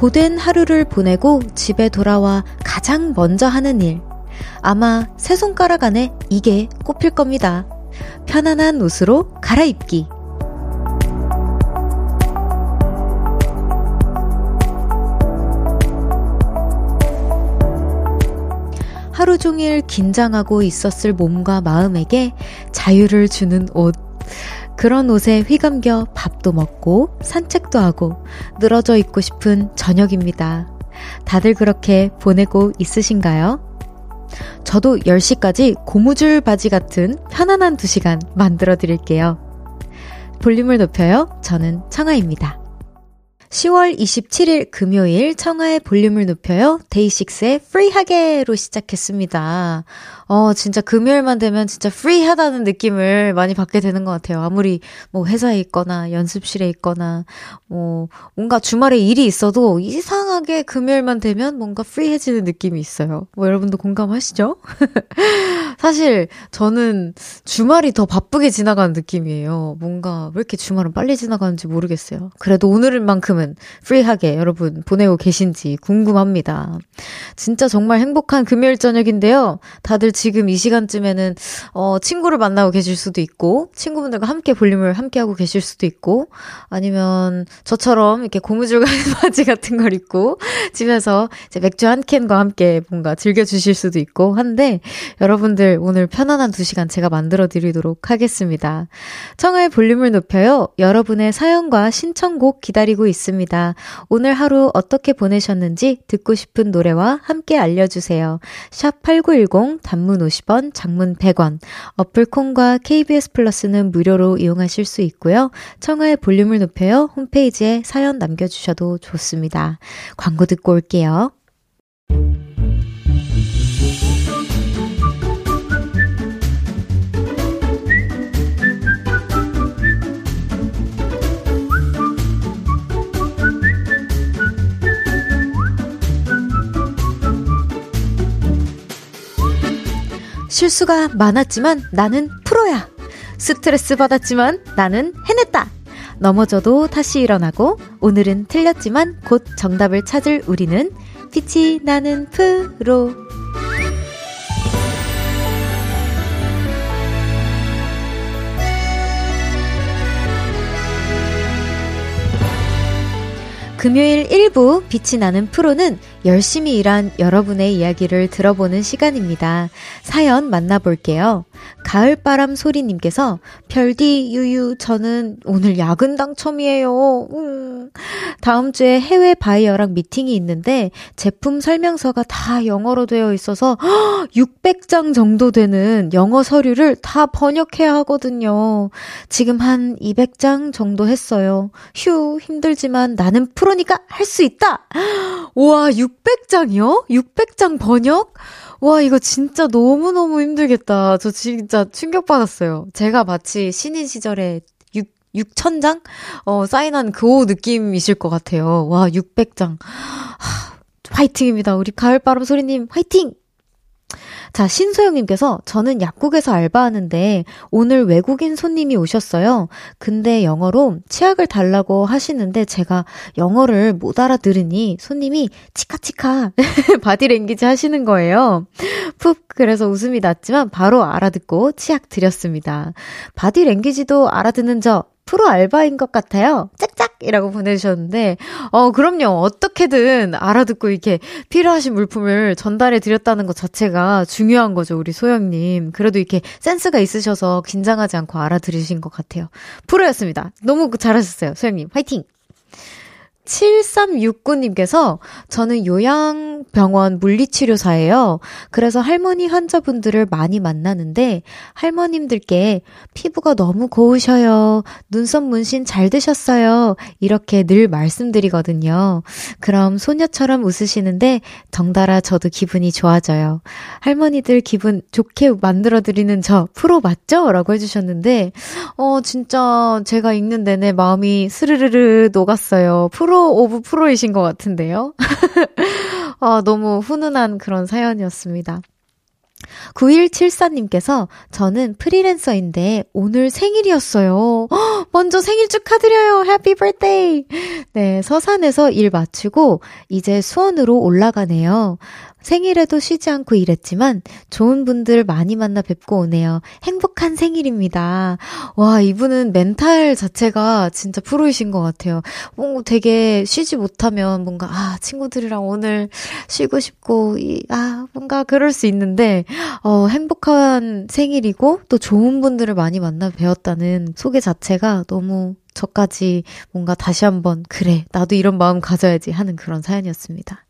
고된 하루를 보내고 집에 돌아와 가장 먼저 하는 일. 아마 세 손가락 안에 이게 꼽힐 겁니다. 편안한 옷으로 갈아입기. 하루 종일 긴장하고 있었을 몸과 마음에게 자유를 주는 옷. 그런 옷에 휘감겨 밥도 먹고 산책도 하고 늘어져 있고 싶은 저녁입니다. 다들 그렇게 보내고 있으신가요? 저도 10시까지 고무줄 바지 같은 편안한 2시간 만들어 드릴게요. 볼륨을 높여요. 저는 청하입니다. 10월 27일 금요일 청하의 볼륨을 높여요. 데이식스의 Free하게로 시작했습니다. 어, 진짜 금요일만 되면 진짜 free하다는 느낌을 많이 받게 되는 것 같아요. 아무리 뭐 회사에 있거나 연습실에 있거나 뭐 뭔가 주말에 일이 있어도 이상하게 금요일만 되면 뭔가 free해지는 느낌이 있어요. 뭐 여러분도 공감하시죠? 사실 저는 주말이 더 바쁘게 지나가는 느낌이에요. 뭔가 왜 이렇게 주말은 빨리 지나가는지 모르겠어요. 그래도 오늘만큼은 free하게 여러분 보내고 계신지 궁금합니다. 진짜 정말 행복한 금요일 저녁인데요. 다들 지금 이 시간쯤에는 어 친구를 만나고 계실 수도 있고 친구분들과 함께 볼륨을 함께 하고 계실 수도 있고 아니면 저처럼 이렇게 고무줄 바지 같은 걸 입고 집에서 이제 맥주 한 캔과 함께 뭔가 즐겨 주실 수도 있고 한데 여러분들 오늘 편안한 두 시간 제가 만들어 드리도록 하겠습니다. 청하의 볼륨을 높여요. 여러분의 사연과 신청곡 기다리고 있습니다. 오늘 하루 어떻게 보내셨는지 듣고 싶은 노래와 함께 알려주세요. 샵 8910 단문 단문 50원, 장문 100원. 어플 콩과 KBS 플러스는 무료로 이용하실 수 있고요. 청하의 볼륨을 높여요. 홈페이지에 사연 남겨주셔도 좋습니다. 광고 듣고 올게요. 실수가 많았지만 나는 프로야. 스트레스 받았지만 나는 해냈다. 넘어져도 다시 일어나고 오늘은 틀렸지만 곧 정답을 찾을 우리는 빛이 나는 프로. 금요일 1부 빛이 나는 프로는 열심히 일한 여러분의 이야기를 들어보는 시간입니다. 사연 만나볼게요. 가을바람 소리님께서 별디 유유 저는 오늘 야근 당첨이에요. 음. 다음 주에 해외 바이어랑 미팅이 있는데 제품 설명서가 다 영어로 되어 있어서 600장 정도 되는 영어 서류를 다 번역해야 하거든요. 지금 한 200장 정도 했어요. 휴 힘들지만 나는 프로니까 할 수 있다. 우와 600장이요? 600장 번역? 와, 이거 진짜 너무너무 힘들겠다. 저 진짜 충격받았어요. 제가 마치 신인 시절에 6, 6,000장? 어, 사인한 그 느낌이실 것 같아요. 와, 600장. 하, 화이팅입니다. 우리 가을바람 소리님, 화이팅! 자, 신소영님께서 저는 약국에서 알바하는데 오늘 외국인 손님이 오셨어요. 근데 영어로 치약을 달라고 하시는데 제가 영어를 못 알아들으니 손님이 치카치카 바디랭귀지 하시는 거예요. 푹 그래서 웃음이 났지만 바로 알아듣고 치약 드렸습니다. 바디랭귀지도 알아듣는 저 프로 알바인 것 같아요. 짝짝 이라고 보내주셨는데, 어, 그럼요. 어떻게든 알아듣고 이렇게 필요하신 물품을 전달해 드렸다는 것 자체가 중요한 거죠, 우리 소영님. 그래도 이렇게 센스가 있으셔서 긴장하지 않고 알아들으신 것 같아요. 프로였습니다. 너무 잘하셨어요, 소영님. 화이팅! 7369님께서 저는 요양병원 물리치료사예요. 그래서 할머니 환자분들을 많이 만나는데 할머님들께 피부가 너무 고우셔요. 눈썹 문신 잘 드셨어요. 이렇게 늘 말씀드리거든요. 그럼 소녀처럼 웃으시는데 덩달아 저도 기분이 좋아져요. 할머니들 기분 좋게 만들어드리는 저 프로 맞죠? 라고 해주셨는데 어 진짜 제가 읽는 내내 마음이 스르르르 녹았어요. pro of pro이신 것 같은데요. 아, 너무 훈훈한 그런 사연이었습니다. 9174님께서 저는 프리랜서인데 오늘 생일이었어요. 먼저 생일 축하드려요. happy birthday. 네, 서산에서 일 마치고 이제 수원으로 올라가네요. 생일에도 쉬지 않고 일했지만 좋은 분들 많이 만나 뵙고 오네요. 행복한 생일입니다. 와, 이분은 멘탈 자체가 진짜 프로이신 것 같아요. 뭔가 되게 쉬지 못하면 뭔가, 아, 친구들이랑 오늘 쉬고 싶고, 이, 아, 뭔가 그럴 수 있는데, 어, 행복한 생일이고 또 좋은 분들을 많이 만나 뵈었다는 소개 자체가 너무 저까지 뭔가 다시 한번, 그래, 나도 이런 마음 가져야지 하는 그런 사연이었습니다.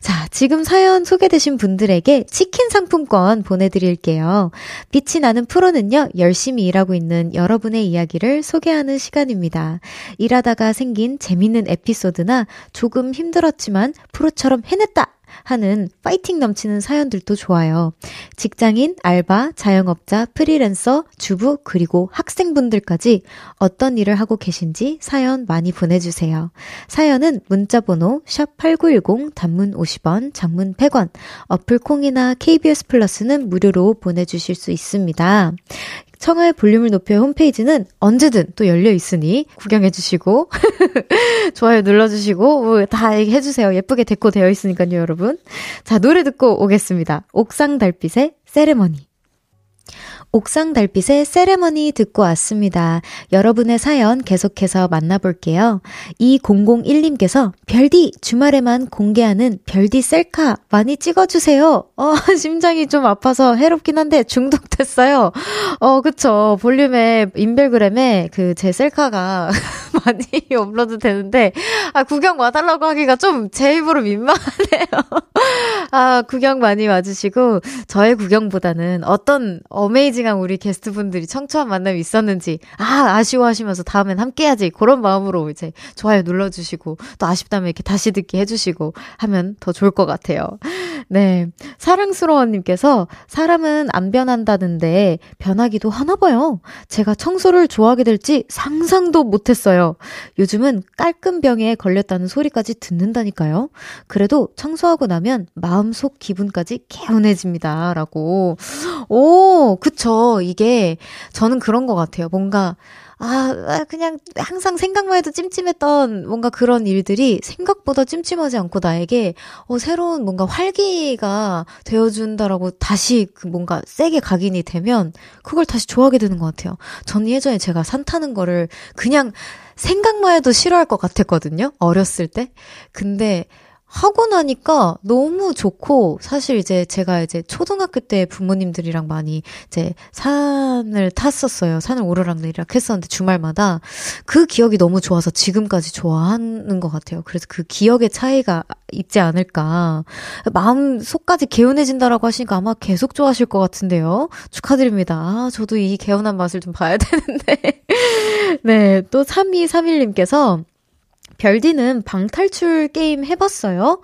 자, 지금 사연 소개되신 분들에게 치킨 상품권 보내드릴게요. 빛이 나는 프로는요, 열심히 일하고 있는 여러분의 이야기를 소개하는 시간입니다. 일하다가 생긴 재밌는 에피소드나 조금 힘들었지만 프로처럼 해냈다! 하는 파이팅 넘치는 사연들도 좋아요. 직장인, 알바, 자영업자, 프리랜서, 주부, 그리고 학생분들까지 어떤 일을 하고 계신지 사연 많이 보내주세요. 사연은 문자번호 샵8910 단문 50원, 장문 100원, 어플 콩이나 KBS 플러스는 무료로 보내주실 수 있습니다. 청하의 볼륨을 높여 홈페이지는 언제든 또 열려 있으니 구경해 주시고 좋아요 눌러 주시고 뭐 다 해주세요. 예쁘게 데코 되어 있으니까요, 여러분. 자 노래 듣고 오겠습니다. 옥상 달빛의 세레머니. 옥상 달빛의 세레머니 듣고 왔습니다. 여러분의 사연 계속해서 만나볼게요. 2001님께서 별디 주말에만 공개하는 별디 셀카 많이 찍어주세요. 어, 심장이 좀 아파서 해롭긴 한데 중독됐어요. 어, 그쵸. 볼륨에, 인별그램에 그 제 셀카가 많이 업로드 되는데, 아, 구경 와달라고 하기가 좀 제 입으로 민망하네요. 아, 구경 많이 와주시고, 저의 구경보다는 어떤 amazing한 우리 게스트분들이 청초한 만남이 있었는지, 아, 아쉬워하시면서 다음엔 함께하지. 그런 마음으로 이제 좋아요 눌러주시고, 또 아쉽다면 이렇게 다시 듣기 해주시고 하면 더 좋을 것 같아요. 네. 사랑스러워님께서 사람은 안 변한다는데 변하기도 하나 봐요. 제가 청소를 좋아하게 될지 상상도 못했어요. 요즘은 깔끔병에 걸렸다는 소리까지 듣는다니까요. 그래도 청소하고 나면 마음속 기분까지 개운해집니다. 라고. 오, 그쵸. 이게 저는 그런 것 같아요. 뭔가 아, 아, 그냥 항상 생각만 해도 찜찜했던 뭔가 그런 일들이 생각보다 찜찜하지 않고 나에게 어, 새로운 뭔가 활기가 되어준다라고 다시 그 뭔가 세게 각인이 되면 그걸 다시 좋아하게 되는 것 같아요. 전 예전에 제가 산 타는 거를 그냥 생각만 해도 싫어할 것 같았거든요. 어렸을 때. 근데 하고 나니까 너무 좋고, 사실 이제 제가 이제 초등학교 때 부모님들이랑 많이 이제 산을 탔었어요. 산을 오르락내리락 했었는데 주말마다 그 기억이 너무 좋아서 지금까지 좋아하는 것 같아요. 그래서 그 기억의 차이가 있지 않을까. 마음 속까지 개운해진다라고 하시니까 아마 계속 좋아하실 것 같은데요. 축하드립니다. 아, 저도 이 개운한 맛을 좀 봐야 되는데. 네, 또 3231님께서 별디는 방탈출 게임 해봤어요?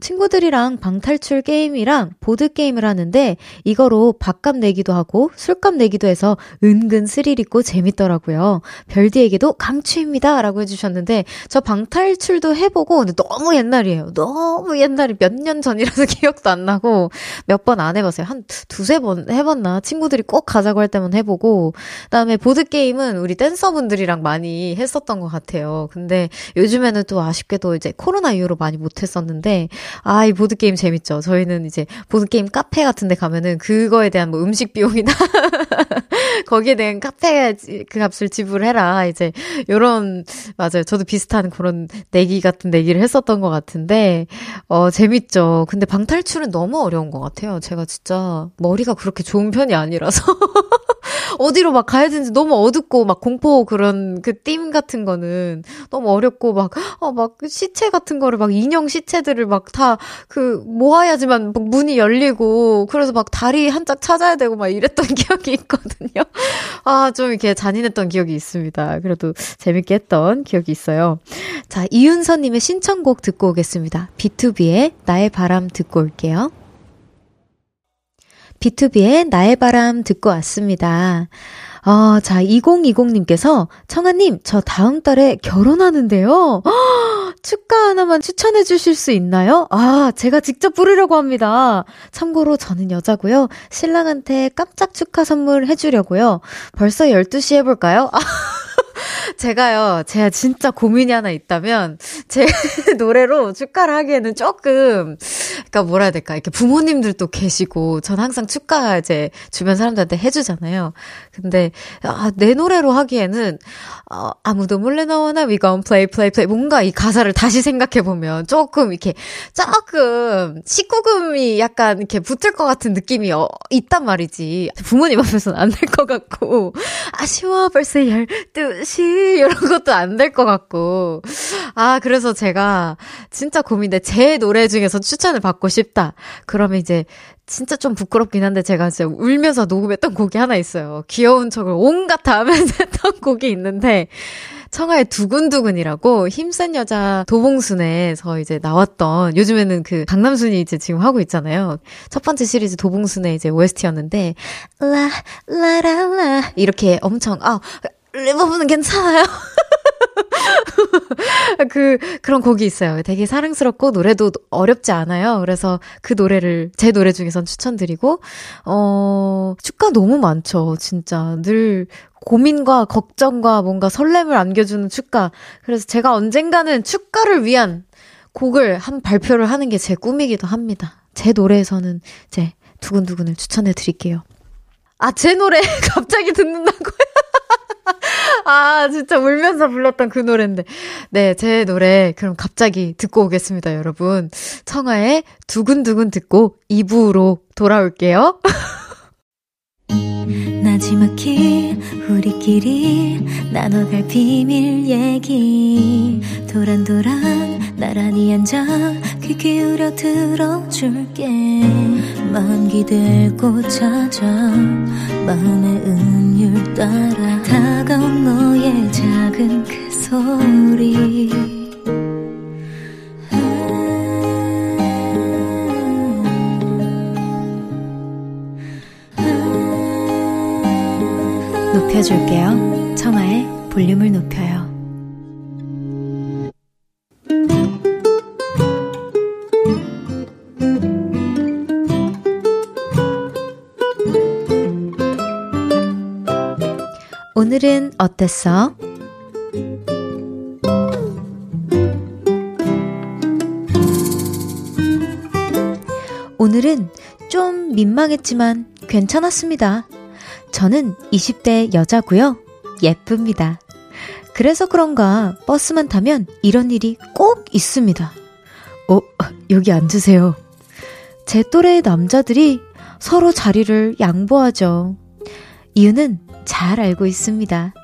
친구들이랑 방탈출 게임이랑 보드게임을 하는데 이거로 밥값 내기도 하고 술값 내기도 해서 은근 스릴 있고 재밌더라고요. 별디에게도 강추입니다. 라고 해주셨는데 저 방탈출도 해보고 근데 너무 옛날이에요. 너무 옛날이 몇 년 전이라서 기억도 안 나고 몇 번 안 해봤어요. 한 두세 번 해봤나? 친구들이 꼭 가자고 할 때만 해보고 그다음에 보드게임은 우리 댄서분들이랑 많이 했었던 것 같아요. 근데 요즘에는 또 아쉽게도 이제 코로나 이후로 많이 못했었는데 아, 이 보드게임 재밌죠. 저희는 이제 보드게임 카페 같은 데 가면은 그거에 대한 뭐 음식 비용이나 거기에 대한 카페 그 값을 지불해라. 이제 요런, 맞아요. 저도 비슷한 그런 내기 같은 내기를 했었던 것 같은데, 어, 재밌죠. 근데 방탈출은 너무 어려운 것 같아요. 제가 진짜 머리가 그렇게 좋은 편이 아니라서. 어디로 막 가야 되는지 너무 어둡고 막 공포 그런 그 띠임 같은 거는 너무 어렵고 막, 어, 막 시체 같은 거를 막 인형 시체들을 막다 그 모아야지만 문이 열리고 그래서 막 다리 한짝 찾아야 되고 막 이랬던 기억이 있거든요. 아, 좀 이렇게 잔인했던 기억이 있습니다. 그래도 재밌게 했던 기억이 있어요. 자, 이윤서님의 신청곡 듣고 오겠습니다. B2B의 나의 바람 듣고 올게요. B2B의 나의 바람 듣고 왔습니다. 어, 자, 2020님께서, 청아님, 저 다음 달에 결혼하는데요. 축가 하나만 추천해 주실 수 있나요? 아, 제가 직접 부르려고 합니다. 참고로 저는 여자고요. 신랑한테 깜짝 축하 선물 해주려고요. 벌써 12시 해볼까요? 아, 제가요, 제가 진짜 고민이 하나 있다면, 제 노래로 축가를 하기에는 조금, 그니까 뭐라 해야 될까, 이렇게 부모님들도 계시고, 전 항상 축가 이제 주변 사람들한테 해주잖아요. 근데, 아, 내 노래로 하기에는, 어, 아무도 몰래 나오나, we gon' play, play, play. 뭔가 이 가사를 다시 생각해보면 조금 이렇게, 조금, 19금이 약간 이렇게 붙을 것 같은 느낌이 어, 있단 말이지. 부모님 앞에서는 안 될 것 같고, 아쉬워, 벌써 12시, 이런 것도 안 될 것 같고. 아, 그래서 제가 진짜 고민돼. 제 노래 중에서 추천을 받고 싶다. 그러면 이제 진짜 좀 부끄럽긴 한데 제가 진짜 울면서 녹음했던 곡이 하나 있어요. 귀여운 척을 온갖 다 하면서 했던 곡이 있는데, 청하의 두근두근이라고 힘센 여자 도봉순에서 이제 나왔던 요즘에는 그 강남순이 이제 지금 하고 있잖아요. 첫 번째 시리즈 도봉순의 이제 OST였는데 라 라라라 이렇게 엄청 아 리버브는 괜찮아요. 그, 그런 곡이 있어요. 되게 사랑스럽고 노래도 어렵지 않아요. 그래서 그 노래를 제 노래 중에선 추천드리고, 어, 축가 너무 많죠. 진짜. 늘 고민과 걱정과 뭔가 설렘을 안겨주는 축가. 그래서 제가 언젠가는 축가를 위한 곡을 한 발표를 하는 게 제 꿈이기도 합니다. 제 노래에서는 제 두근두근을 추천해 드릴게요. 아, 제 노래 갑자기 듣는다고요? 아, 진짜 울면서 불렀던 그 노래인데. 네, 제 노래 그럼 갑자기 듣고 오겠습니다, 여러분. 청하의 두근두근 듣고 2부로 돌아올게요. 나지막히 우리끼리 나눠갈 비밀 얘기 도란도란 나란히 앉아 귀 기울여 들어줄게 마음 기대고 찾아 마음의 음율 따라 작은 그 소리 높여줄게요. 청하의 볼륨을 높여요. 오늘은 어땠어? 오늘은 좀 민망했지만 괜찮았습니다. 저는 20대 여자고요. 예쁩니다. 그래서 그런가 버스만 타면 이런 일이 꼭 있습니다. 어, 여기 앉으세요. 제 또래의 남자들이 서로 자리를 양보하죠. 이유는 잘 알고 있습니다.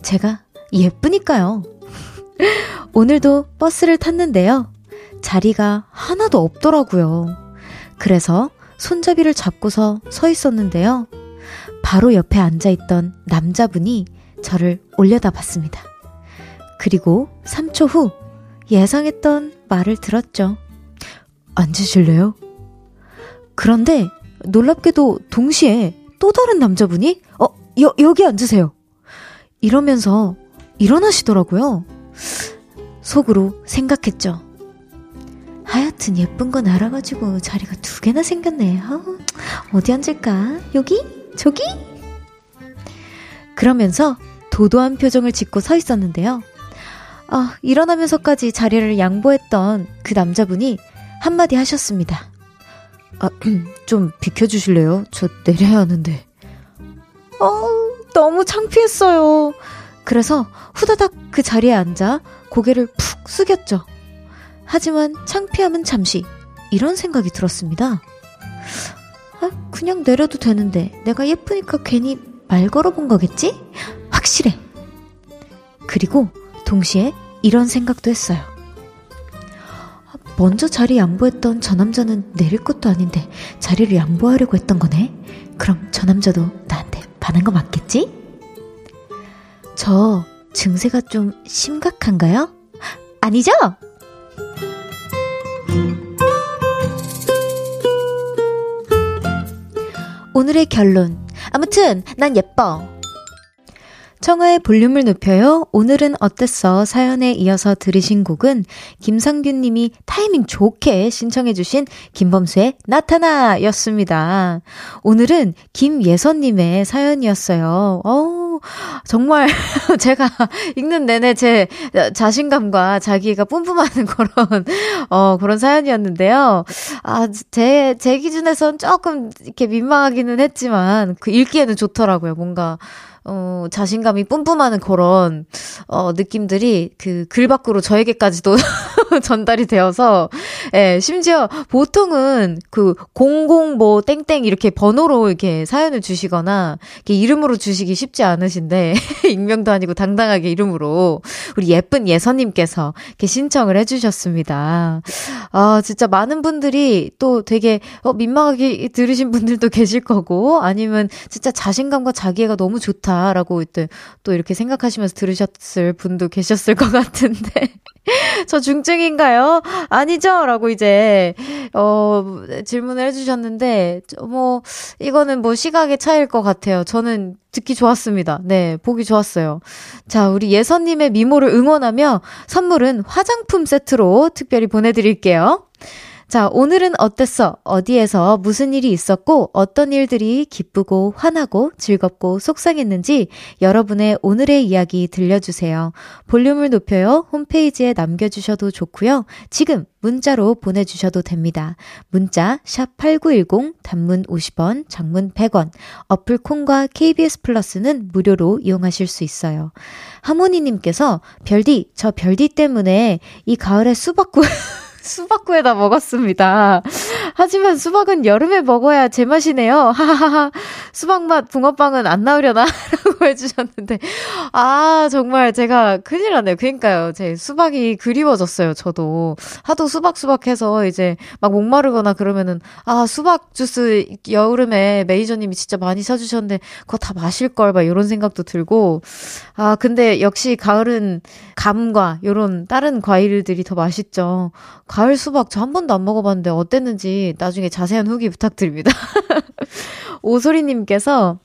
제가 예쁘니까요. 오늘도 버스를 탔는데요. 자리가 하나도 없더라고요. 그래서 손잡이를 잡고서 서 있었는데요. 바로 옆에 앉아 있던 남자분이 저를 올려다 봤습니다. 그리고 3초 후 예상했던 말을 들었죠. 앉으실래요? 그런데 놀랍게도 동시에 또 다른 남자분이 어, 여, 여기 앉으세요. 이러면서 일어나시더라고요. 속으로 생각했죠. 하여튼 예쁜 건 알아가지고 자리가 두 개나 생겼네. 아, 어디 앉을까? 여기? 저기? 그러면서 도도한 표정을 짓고 서 있었는데요. 아, 일어나면서까지 자리를 양보했던 그 남자분이 한마디 하셨습니다. 아, 좀 비켜주실래요? 저 내려야 하는데. 어, 너무 창피했어요. 그래서 후다닥 그 자리에 앉아 고개를 푹 숙였죠. 하지만 창피함은 잠시 이런 생각이 들었습니다. 아, 그냥 내려도 되는데 내가 예쁘니까 괜히 말 걸어본 거겠지? 확실해. 그리고 동시에 이런 생각도 했어요. 아, 먼저 자리 양보했던 저 남자는 내릴 것도 아닌데 자리를 양보하려고 했던 거네? 그럼 저 남자도 나한테 반한 거 맞겠지? 저 증세가 좀 심각한가요? 아니죠? 오늘의 결론. 아무튼, 난 예뻐. 청하의 볼륨을 높여요. 오늘은 어땠어? 사연에 이어서 들으신 곡은 김상균 님이 타이밍 좋게 신청해주신 김범수의 나타나 였습니다. 오늘은 김예선 님의 사연이었어요. 어 정말 제가 읽는 내내 제 자신감과 자기가 뿜뿜하는 그런, 어, 그런 사연이었는데요. 아, 제, 제 기준에선 조금 이렇게 민망하기는 했지만, 그 읽기에는 좋더라고요. 뭔가, 어, 자신감이 뿜뿜하는 그런, 어, 느낌들이 그 글 밖으로 저에게까지도 전달이 되어서, 예, 심지어 보통은 그, 00 뭐, 땡땡 이렇게 번호로 이렇게 사연을 주시거나, 이렇게 이름으로 주시기 쉽지 않으신데, 익명도 아니고 당당하게 이름으로, 우리 예쁜 예선님께서 이렇게 신청을 해주셨습니다. 아, 진짜 많은 분들이 또 되게, 어, 민망하게 들으신 분들도 계실 거고, 아니면 진짜 자신감과 자기애가 너무 좋다. 좋다라고 또 이렇게 생각하시면서 들으셨을 분도 계셨을 것 같은데. 저 중증 인가요? 아니죠? 라고 이제, 어, 질문을 해주셨는데, 뭐, 이거는 뭐 시각의 차이일 것 같아요. 저는 듣기 좋았습니다. 네, 보기 좋았어요. 자, 우리 예선님의 미모를 응원하며 선물은 화장품 세트로 특별히 보내드릴게요. 자, 오늘은 어땠어? 어디에서 무슨 일이 있었고, 어떤 일들이 기쁘고, 화나고, 즐겁고, 속상했는지 여러분의 오늘의 이야기 들려주세요. 볼륨을 높여요. 홈페이지에 남겨주셔도 좋고요. 지금 문자로 보내주셔도 됩니다. 문자, 샵8910, 단문 50원, 장문 100원, 어플 콩과 KBS 플러스는 무료로 이용하실 수 있어요. 하모니님께서, 별디, 저 별디 때문에 이 가을에 수박 구, 수박구에다 먹었습니다. 하지만 수박은 여름에 먹어야 제맛이네요. 하하하. 수박맛 붕어빵은 안 나오려나? 라고 해주셨는데. 아, 정말 제가 큰일 났네요. 그니까요. 제 수박이 그리워졌어요. 저도. 하도 수박수박 해서 이제 막 목마르거나 그러면은, 아, 수박 주스 여름에 메이저님이 진짜 많이 사주셨는데, 그거 다 마실걸, 막 이런 생각도 들고. 아, 근데 역시 가을은 감과 요런 다른 과일들이 더 맛있죠. 가을 수박 저 한 번도 안 먹어봤는데 어땠는지 나중에 자세한 후기 부탁드립니다. 오소리님께서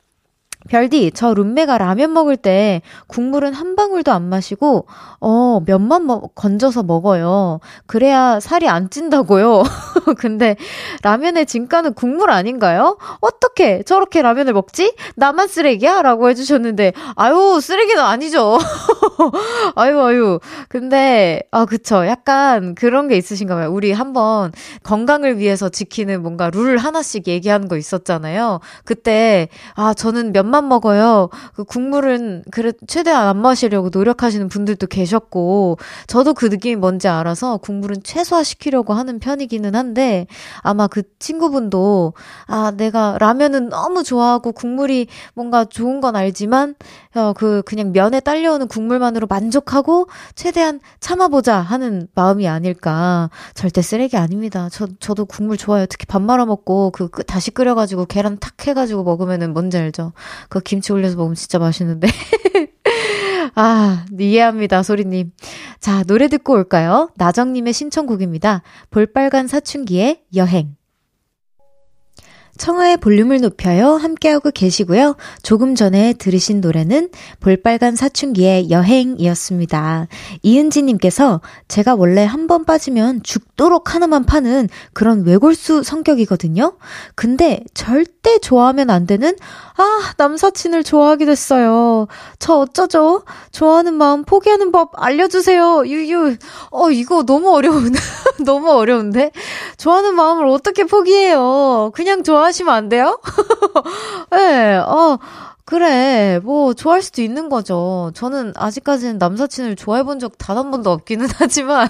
별디, 저 룸메가 라면 먹을 때 국물은 한 방울도 안 마시고, 어, 면만 먹, 건져서 먹어요. 그래야 살이 안 찐다고요. 근데 라면의 진가는 국물 아닌가요? 어떻게 저렇게 라면을 먹지? 나만 쓰레기야? 라고 해주셨는데, 아유, 쓰레기는 아니죠. 아유, 아유. 근데, 아, 그쵸. 약간 그런 게 있으신가 봐요. 우리 한번 건강을 위해서 지키는 뭔가 룰 하나씩 얘기하는 거 있었잖아요. 그때, 아, 저는 면 면만 먹어요. 그 국물은 그래 최대한 안 마시려고 노력하시는 분들도 계셨고 저도 그 느낌이 뭔지 알아서 국물은 최소화 시키려고 하는 편이기는 한데 아마 그 친구분도 아 내가 라면은 너무 좋아하고 국물이 뭔가 좋은 건 알지만 어 그 그냥 면에 딸려오는 국물만으로 만족하고 최대한 참아보자 하는 마음이 아닐까. 절대 쓰레기 아닙니다. 저 저도 국물 좋아요. 특히 밥 말아 먹고 그 다시 끓여가지고 계란 탁 해가지고 먹으면은 뭔지 알죠? 그 김치 올려서 먹으면 진짜 맛있는데. 아, 이해합니다, 소리님. 자, 노래 듣고 올까요? 나정님의 신청곡입니다. 볼빨간 사춘기의 여행. 청하의 볼륨을 높여요. 함께하고 계시고요. 조금 전에 들으신 노래는 볼빨간 사춘기의 여행이었습니다. 이은지님께서 제가 원래 한 번 빠지면 죽 도록 하나만 파는 그런 외골수 성격이거든요. 근데 절대 좋아하면 안 되는 아, 남사친을 좋아하게 됐어요. 저 어쩌죠? 좋아하는 마음 포기하는 법 알려주세요. 유유. 어, 이거 너무 어려운데? 너무 어려운데? 좋아하는 마음을 어떻게 포기해요? 그냥 좋아하시면 안 돼요? 예, 네, 어. 그래, 뭐, 좋아할 수도 있는 거죠. 저는 아직까지는 남사친을 좋아해본 적 단 한 번도 없기는 하지만,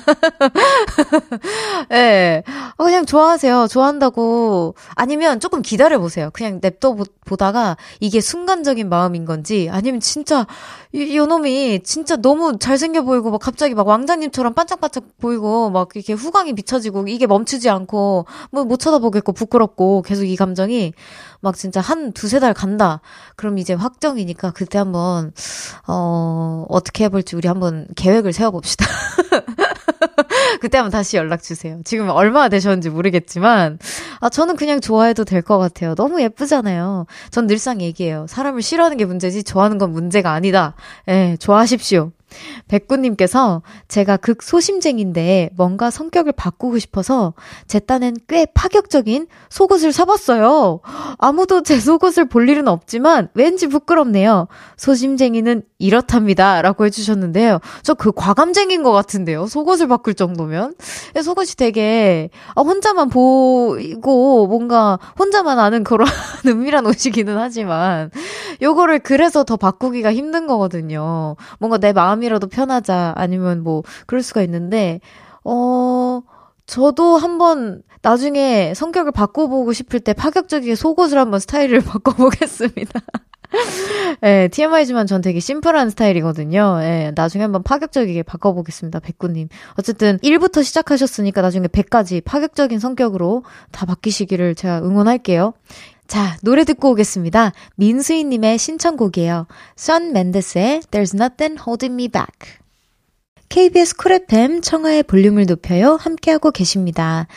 예. 네. 그냥 좋아하세요. 좋아한다고. 아니면 조금 기다려보세요. 그냥 냅둬 보다가 이게 순간적인 마음인 건지, 아니면 진짜, 이, 요 놈이 진짜 너무 잘생겨 보이고, 막 갑자기 막 왕자님처럼 반짝반짝 보이고, 막 이렇게 후광이 비춰지고, 이게 멈추지 않고, 뭐 못 쳐다보겠고, 부끄럽고, 계속 이 감정이, 막 진짜 한 두세 달 간다. 그럼 이제 확정이니까 그때 한번, 어, 어떻게 해볼지 우리 한번 계획을 세워봅시다. 그때 한번 다시 연락 주세요. 지금 얼마나 되셨는지 모르겠지만, 아, 저는 그냥 좋아해도 될 것 같아요. 너무 예쁘잖아요. 전 늘상 얘기해요. 사람을 싫어하는 게 문제지, 좋아하는 건 문제가 아니다. 예, 좋아하십시오. 백구님께서 제가 극 소심쟁인데 뭔가 성격을 바꾸고 싶어서 제 딴엔 꽤 파격적인 속옷을 사봤어요. 아무도 제 속옷을 볼 일은 없지만 왠지 부끄럽네요. 소심쟁이는 이렇답니다. 라고 해주셨는데요. 저 그 과감쟁인 것 같은데요. 속옷을 바꿀 정도면. 속옷이 되게 아, 혼자만 보이고 뭔가 혼자만 아는 그런 은밀한 옷이기는 하지만 요거를 그래서 더 바꾸기가 힘든 거거든요. 뭔가 내 마음 이라도 편하자 아니면 뭐 그럴 수가 있는데 어 저도 한번 나중에 성격을 바꿔보고 싶을 때 파격적이게 속옷을 한번 스타일을 바꿔보겠습니다. 예, TMI지만 전 되게 심플한 스타일이거든요. 예, 나중에 한번 파격적이게 바꿔보겠습니다, 백구님. 어쨌든 1부터 시작하셨으니까 나중에 100까지 파격적인 성격으로 다 바뀌시기를 제가 응원할게요. 자, 노래 듣고 오겠습니다. 민수희님의 신청곡이에요. 선 맨데스의 There's Nothing Holding Me Back. KBS Cool FM 청하의 볼륨을 높여요. 함께하고 계십니다.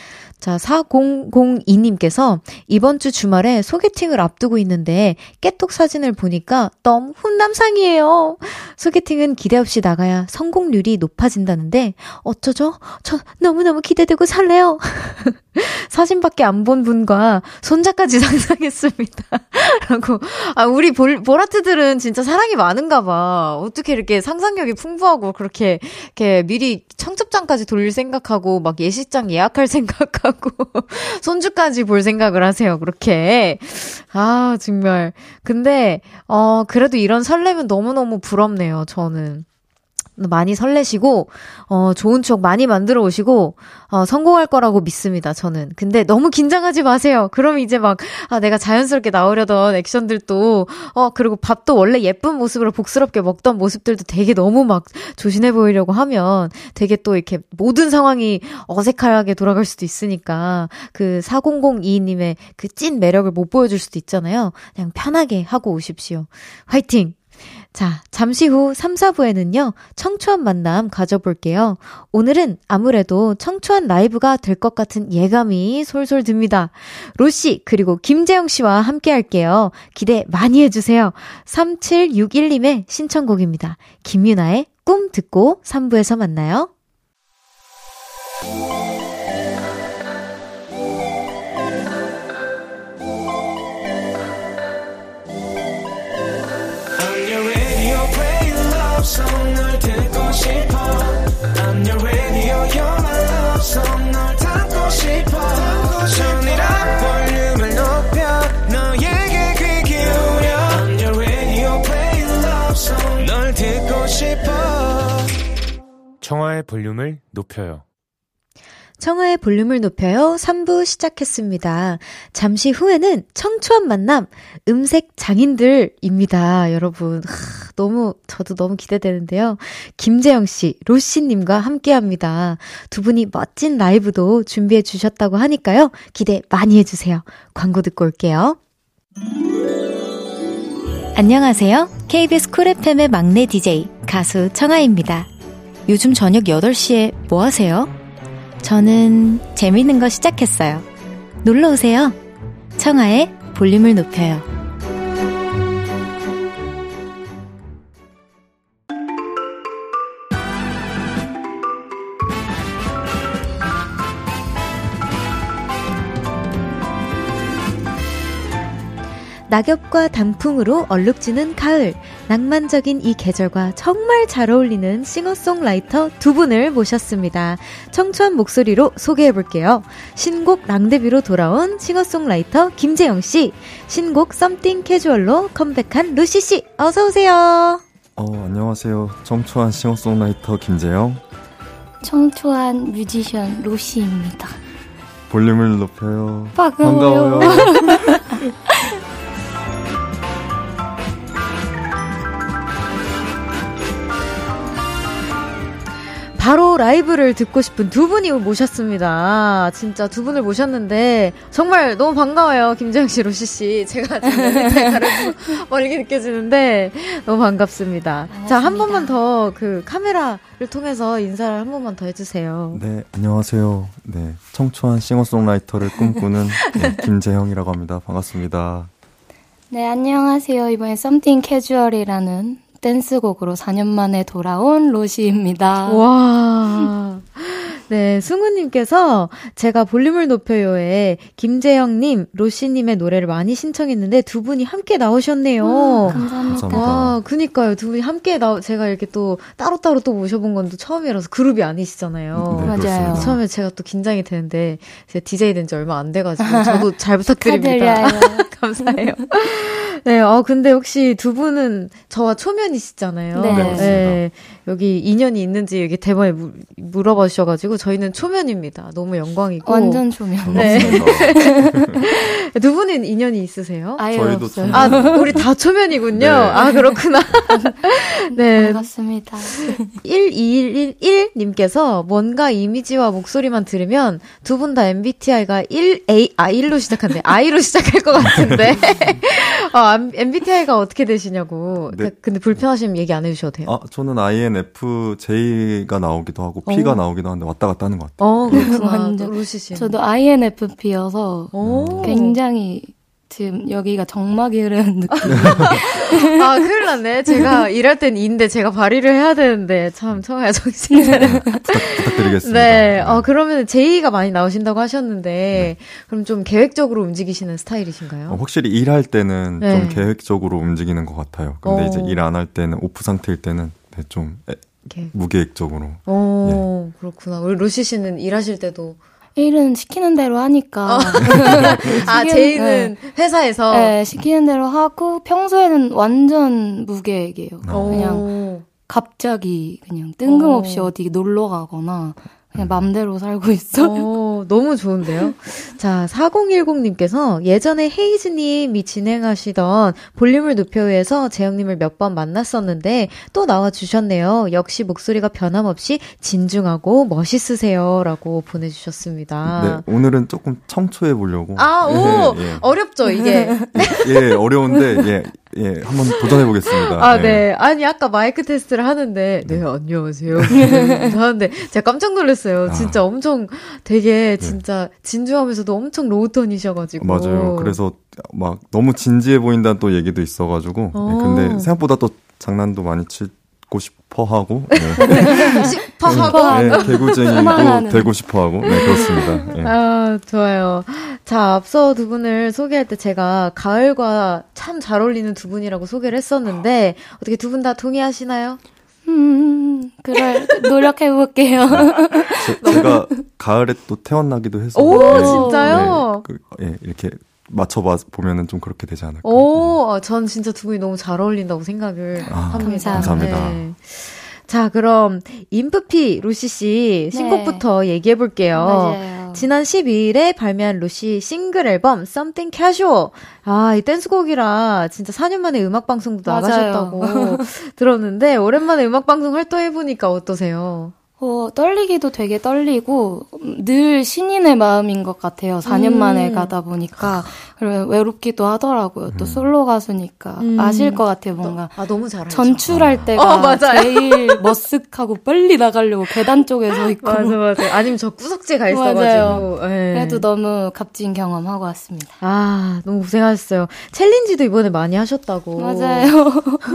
자, 4002님께서 이번 주 주말에 소개팅을 앞두고 있는데 깨톡 사진을 보니까 너무 훈남상이에요. 소개팅은 기대 없이 나가야 성공률이 높아진다는데 어쩌죠? 저 너무너무 기대되고 설레요. 사진밖에 안 본 분과 손자까지 상상했습니다. 라고. 아, 우리 볼, 보라트들은 진짜 사랑이 많은가 봐. 어떻게 이렇게 상상력이 풍부하고 그렇게, 이렇게 미리 청첩장까지 돌릴 생각하고 막 예식장 예약할 생각하고 손주까지 볼 생각을 하세요. 그렇게. 아, 정말. 근데, 어, 그래도 이런 설렘은 너무너무 부럽네요. 저는. 많이 설레시고, 어, 좋은 추억 많이 만들어 오시고, 어, 성공할 거라고 믿습니다, 저는. 근데 너무 긴장하지 마세요. 그럼 이제 막, 아, 내가 자연스럽게 나오려던 액션들도, 어, 그리고 밥도 원래 예쁜 모습으로 복스럽게 먹던 모습들도 되게 너무 막 조신해 보이려고 하면 되게 또 이렇게 모든 상황이 어색하게 돌아갈 수도 있으니까 그 4002님의 그 찐 매력을 못 보여줄 수도 있잖아요. 그냥 편하게 하고 오십시오. 화이팅! 자, 잠시 후 3, 4부에는요, 청초한 만남 가져볼게요. 오늘은 아무래도 청초한 라이브가 될 것 같은 예감이 솔솔 듭니다. 로씨, 그리고 김재영 씨와 함께 할게요. 기대 많이 해주세요. 3761님의 신청곡입니다. 김유나의 꿈 듣고 3부에서 만나요. 청하의 볼륨을 높여요 청하의 볼륨을 높여요. 3부 시작했습니다. 잠시 후에는 청초한 만남, 음색 장인들입니다. 여러분. 하, 너무, 저도 너무 기대되는데요. 김제형 씨, 로시 님과 함께 합니다. 두 분이 멋진 라이브도 준비해 주셨다고 하니까요. 기대 많이 해 주세요. 광고 듣고 올게요. 안녕하세요. KBS 쿨 FM의 막내 DJ, 가수 청하입니다. 요즘 저녁 8시에 뭐 하세요? 저는 재밌는 거 시작했어요. 놀러 오세요. 청하의 볼륨을 높여요. 낙엽과 단풍으로 얼룩지는 가을. 낭만적인 이 계절과 정말 잘 어울리는 싱어송라이터 두 분을 모셨습니다. 청초한 목소리로 소개해 볼게요. 신곡 랑데뷔로 돌아온 싱어송라이터 김제형 씨, 신곡 Something Casual로 컴백한 로시 씨, 어서 오세요. 어, 안녕하세요. 청초한 싱어송라이터 김제형. 청초한 뮤지션 로시입니다. 볼륨을 높여요. 반가워요. 반가워요. 바로 라이브를 듣고 싶은 두 분이 모셨습니다. 진짜 두 분을 모셨는데 정말 너무 반가워요. 김재영 씨, 로시 씨. 제가 가르쳐 멀게 느껴지는데 너무 반갑습니다. 반갑습니다. 자, 한 번만 더 그 카메라를 통해서 인사를 한 번만 더 해주세요. 네, 안녕하세요. 네, 청초한 싱어송라이터를 꿈꾸는 네, 김재영이라고 합니다. 반갑습니다. 네, 안녕하세요. 이번에 썸띵 캐주얼이라는 댄스곡으로 4년 만에 돌아온 로시입니다. 와. 네, 승우님께서 제가 볼륨을 높여요에 김재영님, 로시님의 노래를 많이 신청했는데 두 분이 함께 나오셨네요. 음, 감사합니다. 감사합니다. 와, 그니까요. 두 분이 함께 나, 제가 이렇게 또 따로따로 또 모셔본 건 또 처음이라서 그룹이 아니시잖아요. 네, 맞아요. 그렇습니다. 처음에 제가 또 긴장이 되는데, 제가 DJ 된 지 얼마 안 돼가지고, 저도 잘 부탁드립니다. 감사해요. 네, 어, 근데 혹시 두 분은 저와 초면이시잖아요. 네. 네. 여기 인연이 있는지 여기 대본에 무, 물어봐 주셔가지고, 저희는 초면입니다. 너무 영광이고. 완전 조명. 네. 두 분은 인연이 있으세요? 아예 저희도 없어요. 초면. 아, 우리 다 초면이군요. 네. 아, 그렇구나. 네. 반갑습니다. 1211님께서 뭔가 이미지와 목소리만 들으면 두 분 다 MBTI가 1A, 아, 1로 시작한대. I로 시작할 것 같은데. 어, MBTI가 어떻게 되시냐고. 네. 근데 불편하시면 얘기 안 해주셔도 돼요. 아, 저는 INFJ가 나오기도 하고 P가 어. 나오기도 하는데 왔다 갔다 하는 것 같아요. 어, 그렇구나. 완전. 루시 씨. 저도 INFP여서 오. 굉장히 지금 여기가 정막이 흐르는 느낌. 아, 큰일 났네. 제가 일할 땐 인데 제가 발의를 해야 되는데 참 처음에 정신이 부탁드리겠습니다. 네. 어, 그러면 제이가 많이 나오신다고 하셨는데 그럼 좀 계획적으로 움직이시는 스타일이신가요? 어, 확실히 일할 때는 네. 좀 계획적으로 움직이는 것 같아요. 근데 어. 이제 일 안 할 때는 오프 상태일 때는 네, 좀 에- 이렇게. 무계획적으로. 어, 예. 그렇구나. 우리 루시 씨는 일하실 때도 일은 시키는 대로 하니까. 아, 시키는- 제이는 회사에서 네, 시키는 대로 하고 평소에는 완전 무계획이에요. 어. 그냥 갑자기 그냥 뜬금없이 어. 어. 디 놀러 가거나 그냥 맘대로 살고 있어. 어, 너무 좋은데요? 자, 4010님께서 예전에 헤이즈님이 진행하시던 볼륨을 높여위에서 재영님을 몇 번 만났었는데 또 나와주셨네요. 역시 목소리가 변함없이 진중하고 멋있으세요. 라고 보내주셨습니다. 네, 오늘은 조금 청초해 보려고. 아, 오! 예, 예. 어렵죠, 이게. 예, 어려운데, 예, 예, 한번 도전해 보겠습니다. 아, 예. 네. 아니, 아까 마이크 테스트를 하는데, 네, 안녕하세요. 하는데, 제가 깜짝 놀랐어요. 아. 진짜 엄청 되게, 진짜, 진주하면서도 엄청 로우톤이셔가지고. 맞아요. 그래서 막 너무 진지해 보인다는 또 얘기도 있어가지고. 어. 예, 근데 생각보다 또 장난도 많이 치고 싶어 하고. 예. 싶어 하고. 예, 개구쟁이도 소망하는. 되고 싶어 하고. 네, 그렇습니다. 예. 아, 좋아요. 자, 앞서 두 분을 소개할 때 제가 가을과 참 잘 어울리는 두 분이라고 소개를 했었는데, 어떻게 두 분 다 동의하시나요? 음, 그럴 노력해 볼게요. 제, 제가 가을에 또 태어나기도 해서. 오, 예, 진짜요? 네, 그, 예, 이렇게 맞춰봐 보면은 좀 그렇게 되지 않을까. 오, 아, 전 진짜 두 분이 너무 잘 어울린다고 생각을 아, 합니다. 감사합니다. 네. 자, 그럼 인프피 루시 씨 신곡부터 얘기해 볼게요. 지난 12일에 발매한 루시 싱글 앨범 Something Casual. 아, 이 댄스곡이라 진짜 4년 만에 음악 방송도. 나가셨다고 들었는데 오랜만에 음악 방송 활동해 보니까 어떠세요? 어, 떨리기도 되게 떨리고 음, 늘 신인의 마음인 것 같아요. 4년 음. 만에 가다 보니까 그리고 외롭기도 하더라고요. 또 솔로 가수니까 음. 아실 것 같아요. 뭔가 아, 너무 잘 알죠. 전출할 때가 어, 맞아요. 제일 머쓱하고 빨리 나가려고 계단 쪽에 서 있고 맞아, 맞아. 아니면 저 구석지에 가. 있어가지고. 예. 그래도 너무 값진 경험하고 왔습니다. 아, 너무 고생하셨어요. 챌린지도 이번에 많이 하셨다고. 맞아요.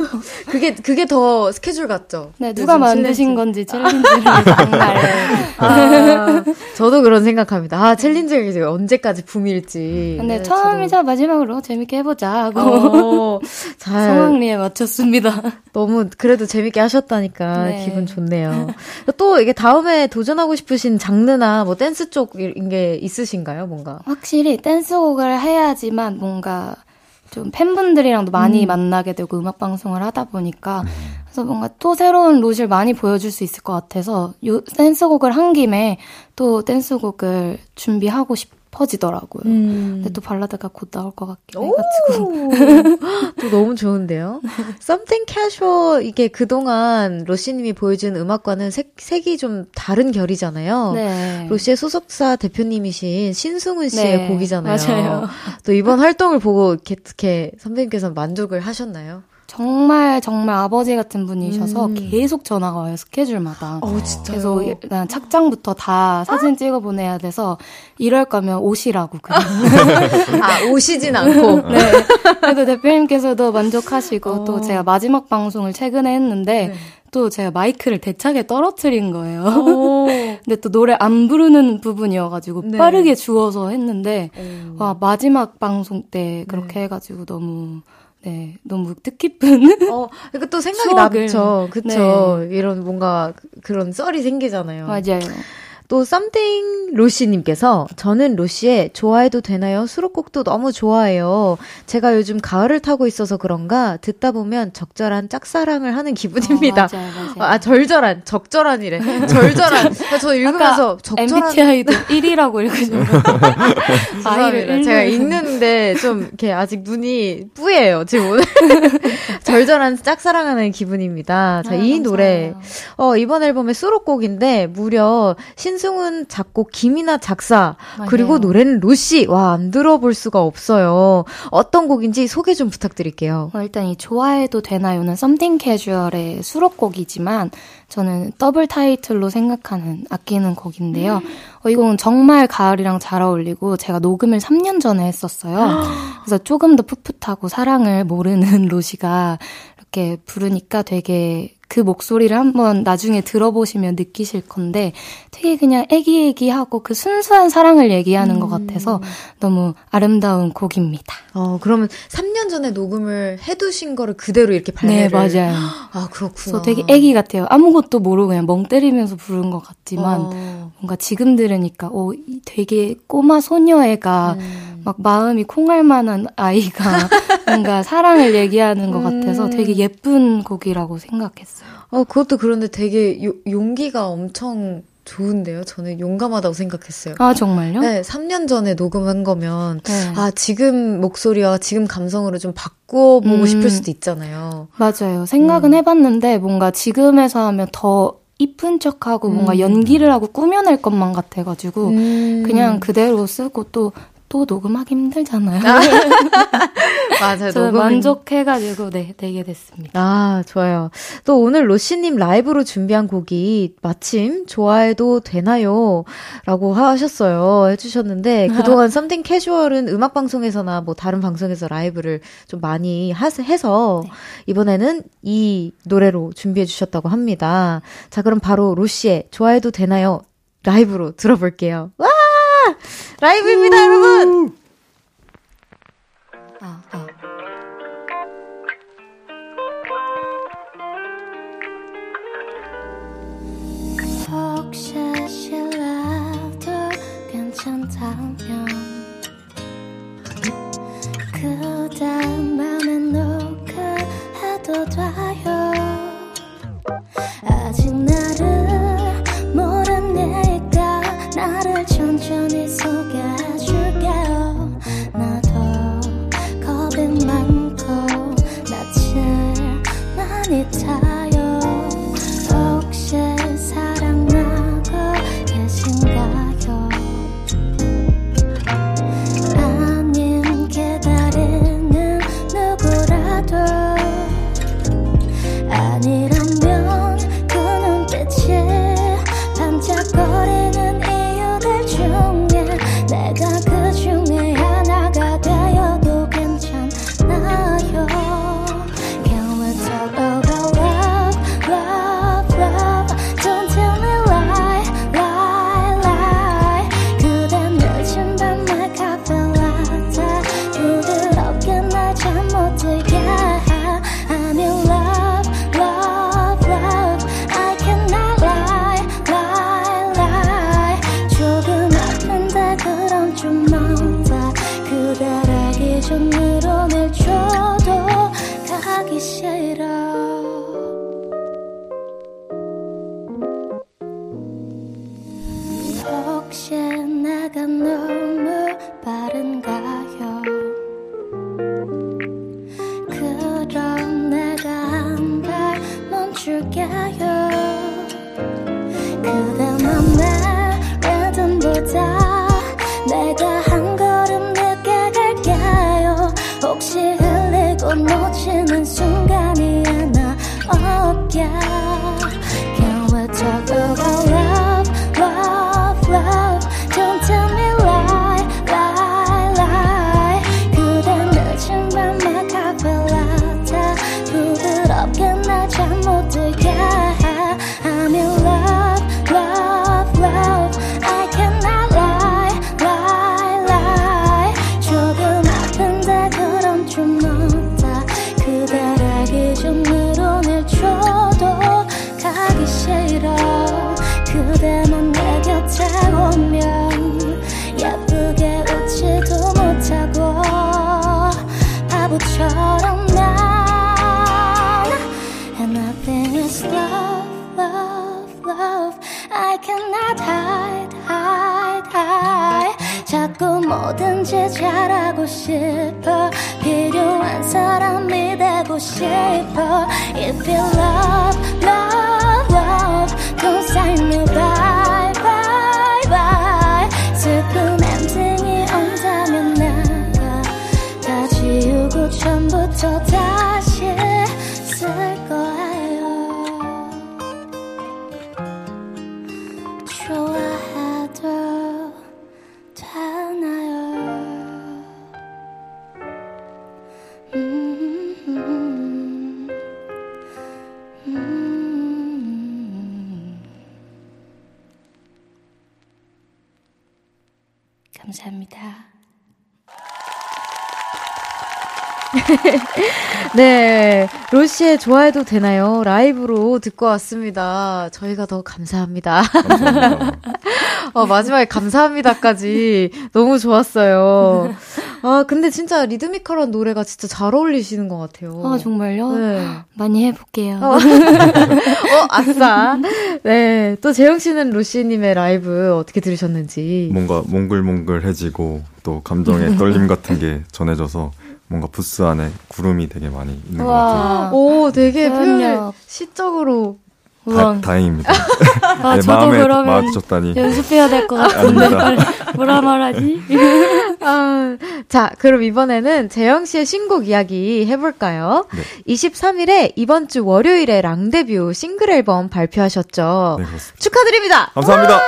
그게, 그게 더 스케줄 같죠? 네, 누가 만드신 챌린지. 건지 챌린지를 정말 아, 저도 그런 생각합니다. 아, 챌린지가 이제 언제까지 붐일지. 근데 네, 처음 이자 마지막으로 재밌게 해보자 하고 저도, 어, 잘, 성황리에 마쳤습니다. 너무, 그래도 재밌게 하셨다니까 네. 기분 좋네요. 또 이게 다음에 도전하고 싶으신 장르나 뭐 댄스 쪽인 게 있으신가요, 뭔가? 확실히 댄스곡을 해야지만 뭔가 좀 팬분들이랑도 많이 음. 만나게 되고 음악 방송을 하다 보니까 그래서 뭔가 또 새로운 로즈를 많이 보여줄 수 있을 것 같아서 요 댄스곡을 한 김에 또 댄스곡을 준비하고 싶 어지더라고요. 음. 근데 또 발라드가 곧 나올 것 오! 해가지고 또 너무 좋은데요? Something Casual, 이게 그동안 로시님이 보여준 음악과는 색, 색이 좀 다른 결이잖아요. 네. 로시의 소속사 대표님이신 신승훈 씨의 네, 곡이잖아요. 맞아요. 또 이번 활동을 보고 이렇게, 이렇게 선배님께서 만족을 하셨나요? 정말 정말 아버지 같은 분이셔서 음. 계속 전화가 와요 스케줄마다. 어 진짜. 그래서 일단 착장부터 다 사진 찍어 보내야 돼서 이럴 거면 오시라고 그냥. 아 오시진 않고. 네. 그래도 대표님께서도 만족하시고 어. 또 제가 마지막 방송을 최근에 했는데. 네. 또 제가 마이크를 대차게 떨어뜨린 거예요. 근데 또 노래 안 부르는 부분이어가지고 네. 빠르게 주워서 했는데 오. 와 마지막 방송 때 그렇게 네. 해가지고 너무 네, 너무 뜻깊은. 어, 그러니까 또 생각이 나죠. 그쵸. 네. 이런 뭔가 그런 썰이 생기잖아요. 맞아요. 또 썸띵 로시님께서 저는 로시의 좋아해도 되나요? 수록곡도 너무 좋아해요. 제가 요즘 가을을 타고 있어서 그런가 듣다 보면 적절한 짝사랑을 하는 기분입니다. 어, 맞아요, 맞아요. 아 절절한 적절한이래. 절절한. 저 읽으면서 적절한 MBTI도 1이라고 읽으죠. 아이를 제가 읽는데 좀 이렇게 아직 눈이 뿌예요 지금 오늘. 절절한 짝사랑하는 기분입니다. 자, 아, 이 노래 어 이번 앨범의 수록곡인데 무려 신 신승훈 작곡, 김이나 작사, 맞아요. 그리고 노래는 루시. 와, 안 들어볼 수가 없어요. 어떤 곡인지 소개 좀 부탁드릴게요. 어, 일단 이 좋아해도 되나요는 썸띵 캐주얼의 수록곡이지만 저는 더블 타이틀로 생각하는 아끼는 곡인데요. 어, 이 곡은 정말 가을이랑 잘 어울리고 제가 녹음을 3년 전에 했었어요. 그래서 조금 더 풋풋하고 사랑을 모르는 로시가 이렇게 부르니까 되게 그 목소리를 한번 나중에 들어보시면 느끼실 건데 되게 그냥 애기애기하고 그 순수한 사랑을 얘기하는 음. 것 같아서 너무 아름다운 곡입니다. 어, 그러면 3년 전에 녹음을 해두신 거를 그대로 이렇게 발매를. 네, 맞아요. 아, 그렇구나. 그래서 되게 애기 같아요. 아무것도 모르고 그냥 멍 때리면서 부른 것 같지만 어. 뭔가 지금 들으니까 오, 되게 꼬마 소녀애가 음. 막 마음이 콩할 만한 아이가 뭔가 사랑을 얘기하는 것 같아서 음. 되게 예쁜 곡이라고 생각했어요. 어, 그것도 그런데 되게 요, 용기가 엄청 좋은데요. 저는 용감하다고 생각했어요. 아, 정말요? 네, 3년 전에 녹음한 거면, 네. 아, 지금 목소리와 지금 감성으로 좀 바꿔보고 음, 싶을 수도 있잖아요. 맞아요. 생각은 음. 해봤는데, 뭔가 지금에서 하면 더 이쁜 척하고 뭔가 음. 연기를 하고 꾸며낼 것만 같아가지고, 음. 그냥 그대로 쓰고 또 또 녹음하기 힘들잖아요. 아. 맞아요. 저는 만족해가지고 네 되게 됐습니다. 아 좋아요. 또 오늘 로시님 라이브로 준비한 곡이 마침 좋아해도 되나요?라고 하셨어요. 해주셨는데 그동안 썸띵 캐주얼은 음악 방송에서나 뭐 다른 방송에서 라이브를 좀 많이 하, 해서 네. 이번에는 이 노래로 준비해 주셨다고 합니다. 자 그럼 바로 로시의 좋아해도 되나요? 라이브로 들어볼게요. 와! 라이브입니다, 여러분! 없게 겨우 적어가 되고 싶어. If you love, love, 로시의 좋아해도 되나요? 라이브로 듣고 왔습니다. 저희가 더 감사합니다. 감사합니다. 어, 마지막에 감사합니다까지 너무 좋았어요. 아, 근데 진짜 리드미컬한 노래가 진짜 잘 어울리시는 것 같아요. 아, 정말요? 네. 많이 해볼게요. 어, 어, 아싸. 네. 또 재영 씨는 로시님의 라이브 어떻게 들으셨는지. 뭔가 몽글몽글해지고 또 감정의 떨림 같은 게 전해져서 뭔가 부스 안에 구름이 되게 많이 있는 것 같아요. 오, 되게 표현을. 시적으로. 다, 우와. 다행입니다. 아, 네, 저도 마음에 그러면 맞으셨다니. 연습해야 될 것 같은데. 뭐라 말하지? 아, 자, 그럼 이번에는 재영 씨의 신곡 이야기 해볼까요? 네. 23일에 이번 주 월요일에 랑데뷰 싱글 앨범 발표하셨죠? 네, 그렇습니다. 축하드립니다! 감사합니다.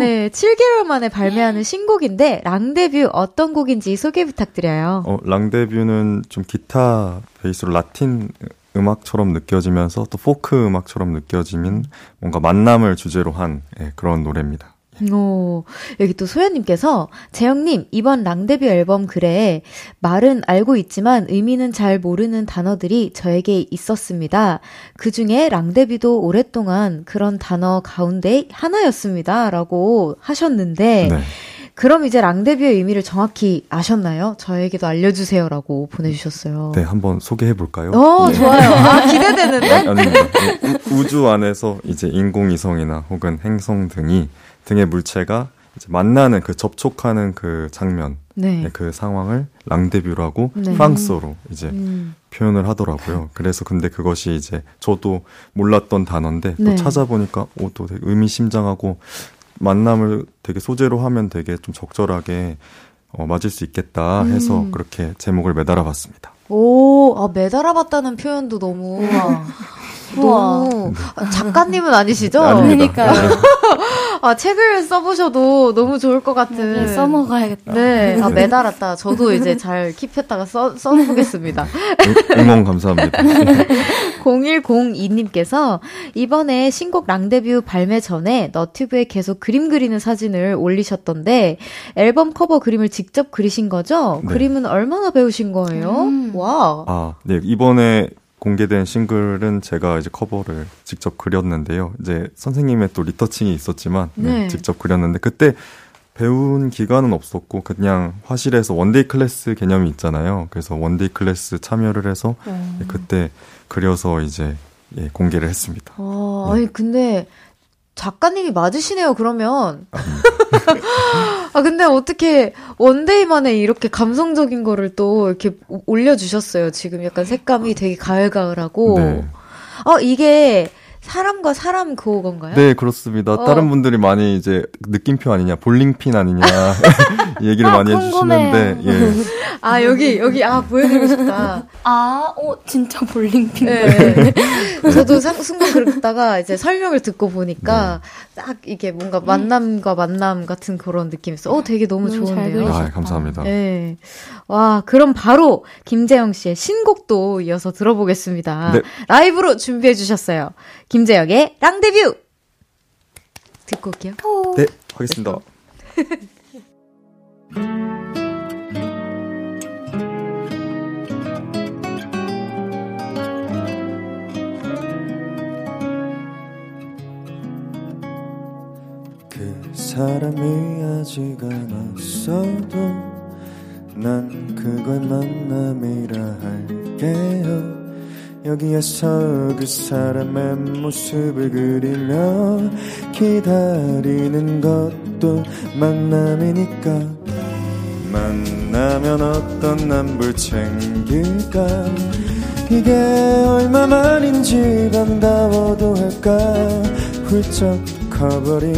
네, 7개월 만에 발매하는 신곡인데 랑데뷰 어떤 곡인지 소개 부탁드려요. 어, 랑데뷰는 좀 기타 베이스로 라틴 음악처럼 느껴지면서 또 포크 음악처럼 느껴지는 뭔가 만남을 주제로 한 예, 그런 노래입니다. 오, 여기 또 소연님께서, 재영님, 이번 랑데뷔 앨범 글에 말은 알고 있지만 의미는 잘 모르는 단어들이 저에게 있었습니다. 그 중에 랑데뷔도 오랫동안 그런 단어 가운데 하나였습니다. 라고 하셨는데, 네. 그럼 이제 랑데뷔의 의미를 정확히 아셨나요? 저에게도 알려주세요라고 보내주셨어요. 네, 한번 소개해 볼까요? 어, 좋아요. 아, 기대되는데? 네, 우- 우주 안에서 이제 인공위성이나 혹은 행성 등이 등의 물체가 이제 만나는 그 접촉하는 그 장면, 네. 그 상황을 랑데뷰라고 네. 프랑스어로 이제 음, 표현을 하더라고요. 그래서 근데 그것이 이제 저도 몰랐던 단어인데 네. 또 찾아보니까 오, 또 되게 의미심장하고 만남을 되게 소재로 하면 되게 좀 적절하게 어, 맞을 수 있겠다 해서 음. 그렇게 제목을 매달아 봤습니다. 오, 아, 매달아봤다는 표현도 너무. 너무. 아, 작가님은 아니시죠? 네. 아, 책을 써보셔도 너무 좋을 것 같은. 네, 써먹어야겠다. 네, 아, 매달았다. 저도 이제 잘 킵했다가 써, 써보겠습니다. 응- 응원 감사합니다. 0102님께서 이번에 신곡 랑데뷰 발매 전에 너튜브에 계속 그림 그리는 사진을 올리셨던데 앨범 커버 그림을 직접 그리신 거죠? 네. 그림은 얼마나 배우신 거예요? 음. 와. 아, 네. 이번에 공개된 싱글은 제가 이제 커버를 직접 그렸는데요. 이제 선생님의 또 retouching이 있었지만 네, 네. 직접 그렸는데 그때 배운 기간은 없었고 그냥 화실에서 one-day class 개념이 있잖아요. 그래서 one-day class 참여를 해서 네, 그때 그려서 이제 예, 공개를 했습니다. 아, 네. 아니 근데 작가님이 맞으시네요. 그러면 아 근데 어떻게 one day 만에 이렇게 감성적인 거를 또 이렇게 오- 올려주셨어요. 지금 약간 색감이 되게 가을가을하고 네. 어 이게 사람과 사람 그거건가요? 네, 그렇습니다. 어. 다른 분들이 많이 이제 느낌표 아니냐, 볼링핀 아니냐 얘기를 아, 많이 해주시는데 궁금해요. 예. 아 여기 여기 아 보여드리고 싶다. 아, 어, 진짜 볼링핀. 네. 저도 상, 순간 그러다가 이제 설명을 듣고 보니까 딱 이게 뭔가 만남과 만남 같은 그런 느낌이었어. 어, 되게 너무 너무 잘 좋은데요. 아, 감사합니다. 네. 와, 그럼 바로 김재영 씨의 신곡도 이어서 들어보겠습니다. 네. 라이브로 준비해 주셨어요. 김재영의 랑데뷰! 듣고 올게요. 네, 하겠습니다. 그 사람이 아직 안 왔어도 난 그걸 만남이라 할게요 여기에서 그 사람의 모습을 그리며 기다리는 것도 만남이니까. 만나면 어떤 남불 챙길까? 이게 얼마만인지 반가워도 할까? 훌쩍 커버린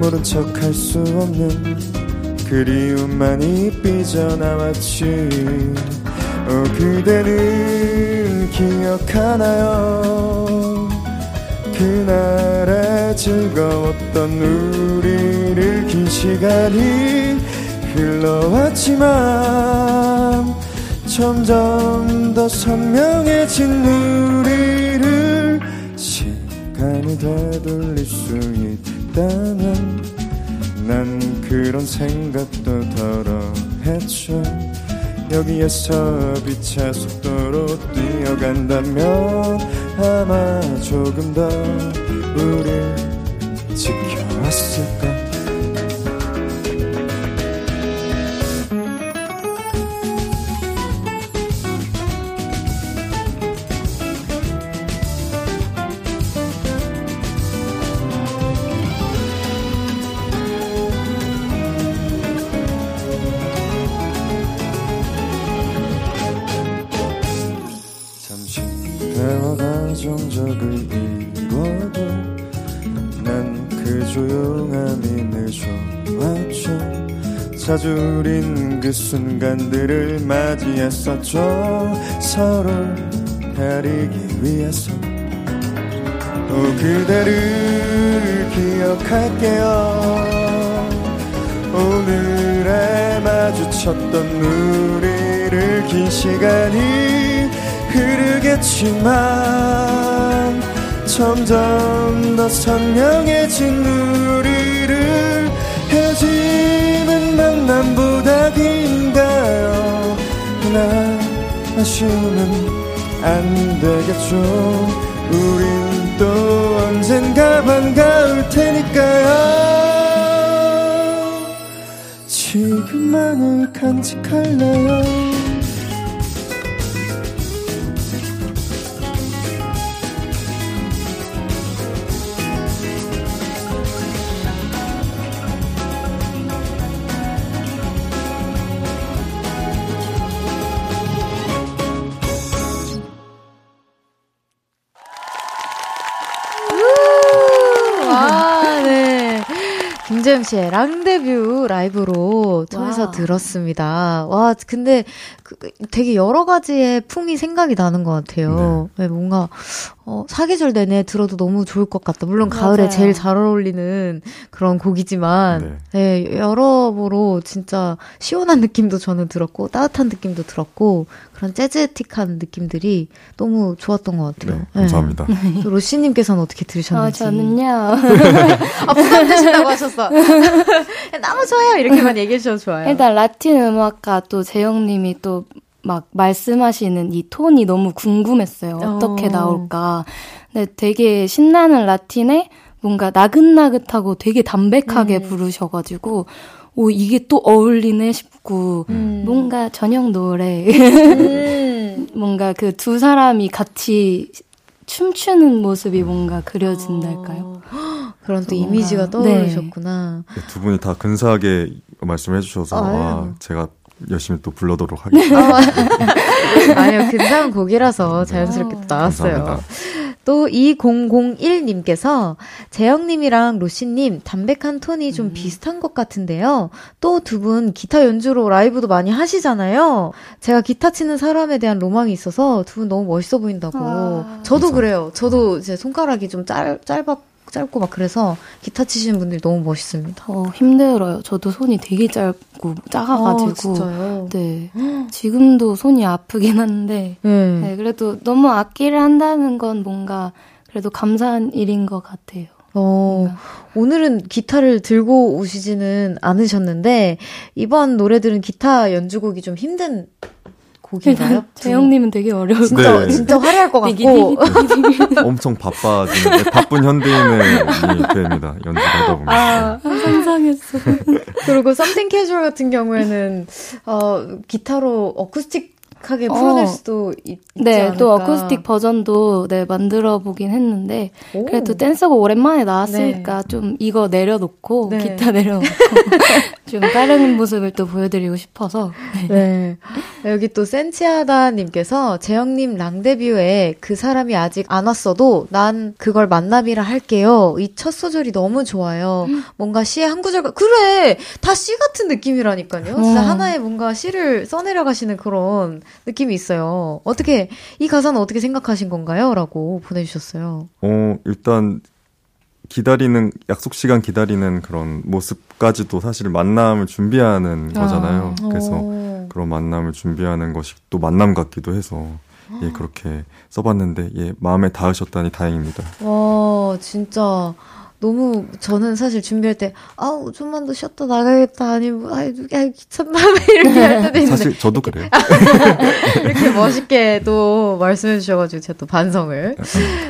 모른 척 할 수 없는 그리움만이 삐져나왔지. 어 그대는 기억하나요? 그날의 즐거웠던 우리를 긴 시간이 흘러왔지만 점점 더 선명해진 우리를 시간이 되돌릴 수 있다면 난 그런 생각도 덜어 했죠 여기에서 빛의 속도로 뛰어간다면 아마 조금 더 우릴 지켜왔을 순간들을 맞이했었죠. 서로를 가리기 위해서. 또 그대를 기억할게요. 오늘에 마주쳤던 우리를 긴 시간이 흐르겠지만 점점 더 선명해진 우리를 헤어지는 만남보다 긴 가요. 나 아쉬우면 안 되겠죠. 우린 또 언젠가 반가울 테니까요. 지금만을 간직할래요 김제형 씨의 랑데뷰 라이브로 통해서 wow. 들었습니다. 와, 근데 그, 되게 여러 가지의 풍이 생각이 나는 것 같아요. 네, 뭔가, 어, 사계절 내내 들어도 너무 좋을 것 같다. 물론 가을에 맞아요. 제일 잘 어울리는 그런 곡이지만, 네. 여러모로 진짜 시원한 느낌도 저는 들었고, 따뜻한 느낌도 들었고, 그런 재즈틱한 느낌들이 너무 좋았던 것 같아요. 네, 감사합니다. 네. 또 로시님께서는 어떻게 어, 들으셨는지. 저는요. 아, 부담되신다고 하셨어. 너무 좋아요. 이렇게만 얘기해 주셔도 좋아요. 일단 라틴 음악가 또 재영님이 또 막 말씀하시는 이 톤이 너무 궁금했어요. 어떻게 어. 나올까. 근데 되게 신나는 라틴에 뭔가 나긋나긋하고 되게 담백하게 음. 부르셔가지고 오 이게 또 어울리네 싶고 음. 뭔가 저녁 노래 음. 뭔가 그 두 사람이 같이 춤추는 모습이 뭔가 그려진달까요? 어, 그런 또 뭔가- 이미지가 네. 떠오르셨구나. 네, 두 분이 다 근사하게 말씀해 주셔서 아유. 와, 제가 열심히 또 불러도록 하겠습니다. 아니요, 근사한 곡이라서 자연스럽게 또 나왔어요. 감사합니다. 또 2001님께서 재영님이랑 로시님 담백한 톤이 좀 비슷한 것 같은데요. 또 두 분 기타 연주로 라이브도 많이 하시잖아요. 제가 기타 치는 사람에 대한 로망이 있어서 두 분 너무 멋있어 보인다고. 아. 저도 그래요. 저도 이제 손가락이 좀 짧, 짧 아, 짧고 막 그래서 기타 치시는 분들이 너무 멋있습니다. 더 힘들어요. 저도 손이 되게 짧고 작아가지고. 아, 진짜요? 네. 지금도 손이 아프긴 한데. 네. 네, 그래도 너무 악기를 한다는 건 뭔가 그래도 감사한 일인 것 같아요. 어, 뭔가. 오늘은 기타를 들고 오시지는 않으셨는데, 이번 노래들은 기타 연주곡이 좀 힘든 곡인가요? 일단 재영님은 되게 어려울 것 진짜, 네. 진짜 화려할 것 같고. 엄청 바빠지는 네, 바쁜 현대인이 됩니다. 연주를 하다 보면. 아, 상상했어. 그리고 썸띵 캐주얼 같은 경우에는, 어, 기타로 어쿠스틱 어쿠스틱 하게 풀어낼 어. 수도 있, 네, 않을까. 또 어쿠스틱 버전도 네 만들어 보긴 했는데 오. 그래도 댄서가 오랜만에 나왔으니까 네. 좀 이거 내려놓고 네. 기타 내려놓고 좀 다른 모습을 또 보여드리고 싶어서. 네. 네. 여기 또 센치아다님께서 재영님 랑데뷰에 그 사람이 아직 안 왔어도 난 그걸 만남이라 할게요. 이 첫 소절이 너무 좋아요. 뭔가 시의 한 구절 그래 다 시 같은 느낌이라니까요. 진짜 어. 하나의 뭔가 시를 써내려 가시는 그런 느낌이 있어요. 어떻게 이 가사는 어떻게 생각하신 건가요?라고 보내주셨어요. 어 일단 기다리는 약속 시간 기다리는 그런 모습까지도 사실 만남을 준비하는 아. 거잖아요. 그래서 오. 그런 만남을 준비하는 것이 또 만남 같기도 해서 예 그렇게 써봤는데 예 마음에 닿으셨다니 다행입니다. 와 진짜 너무 저는 사실 준비할 때 아우 좀만 더 쉬었다 나가겠다 아니면 아이 누가 귀찮다 이렇게 할 때도 있는데 사실 저도 그래요. 이렇게 멋있게 또 말씀해 주셔가지고 제가 또 반성을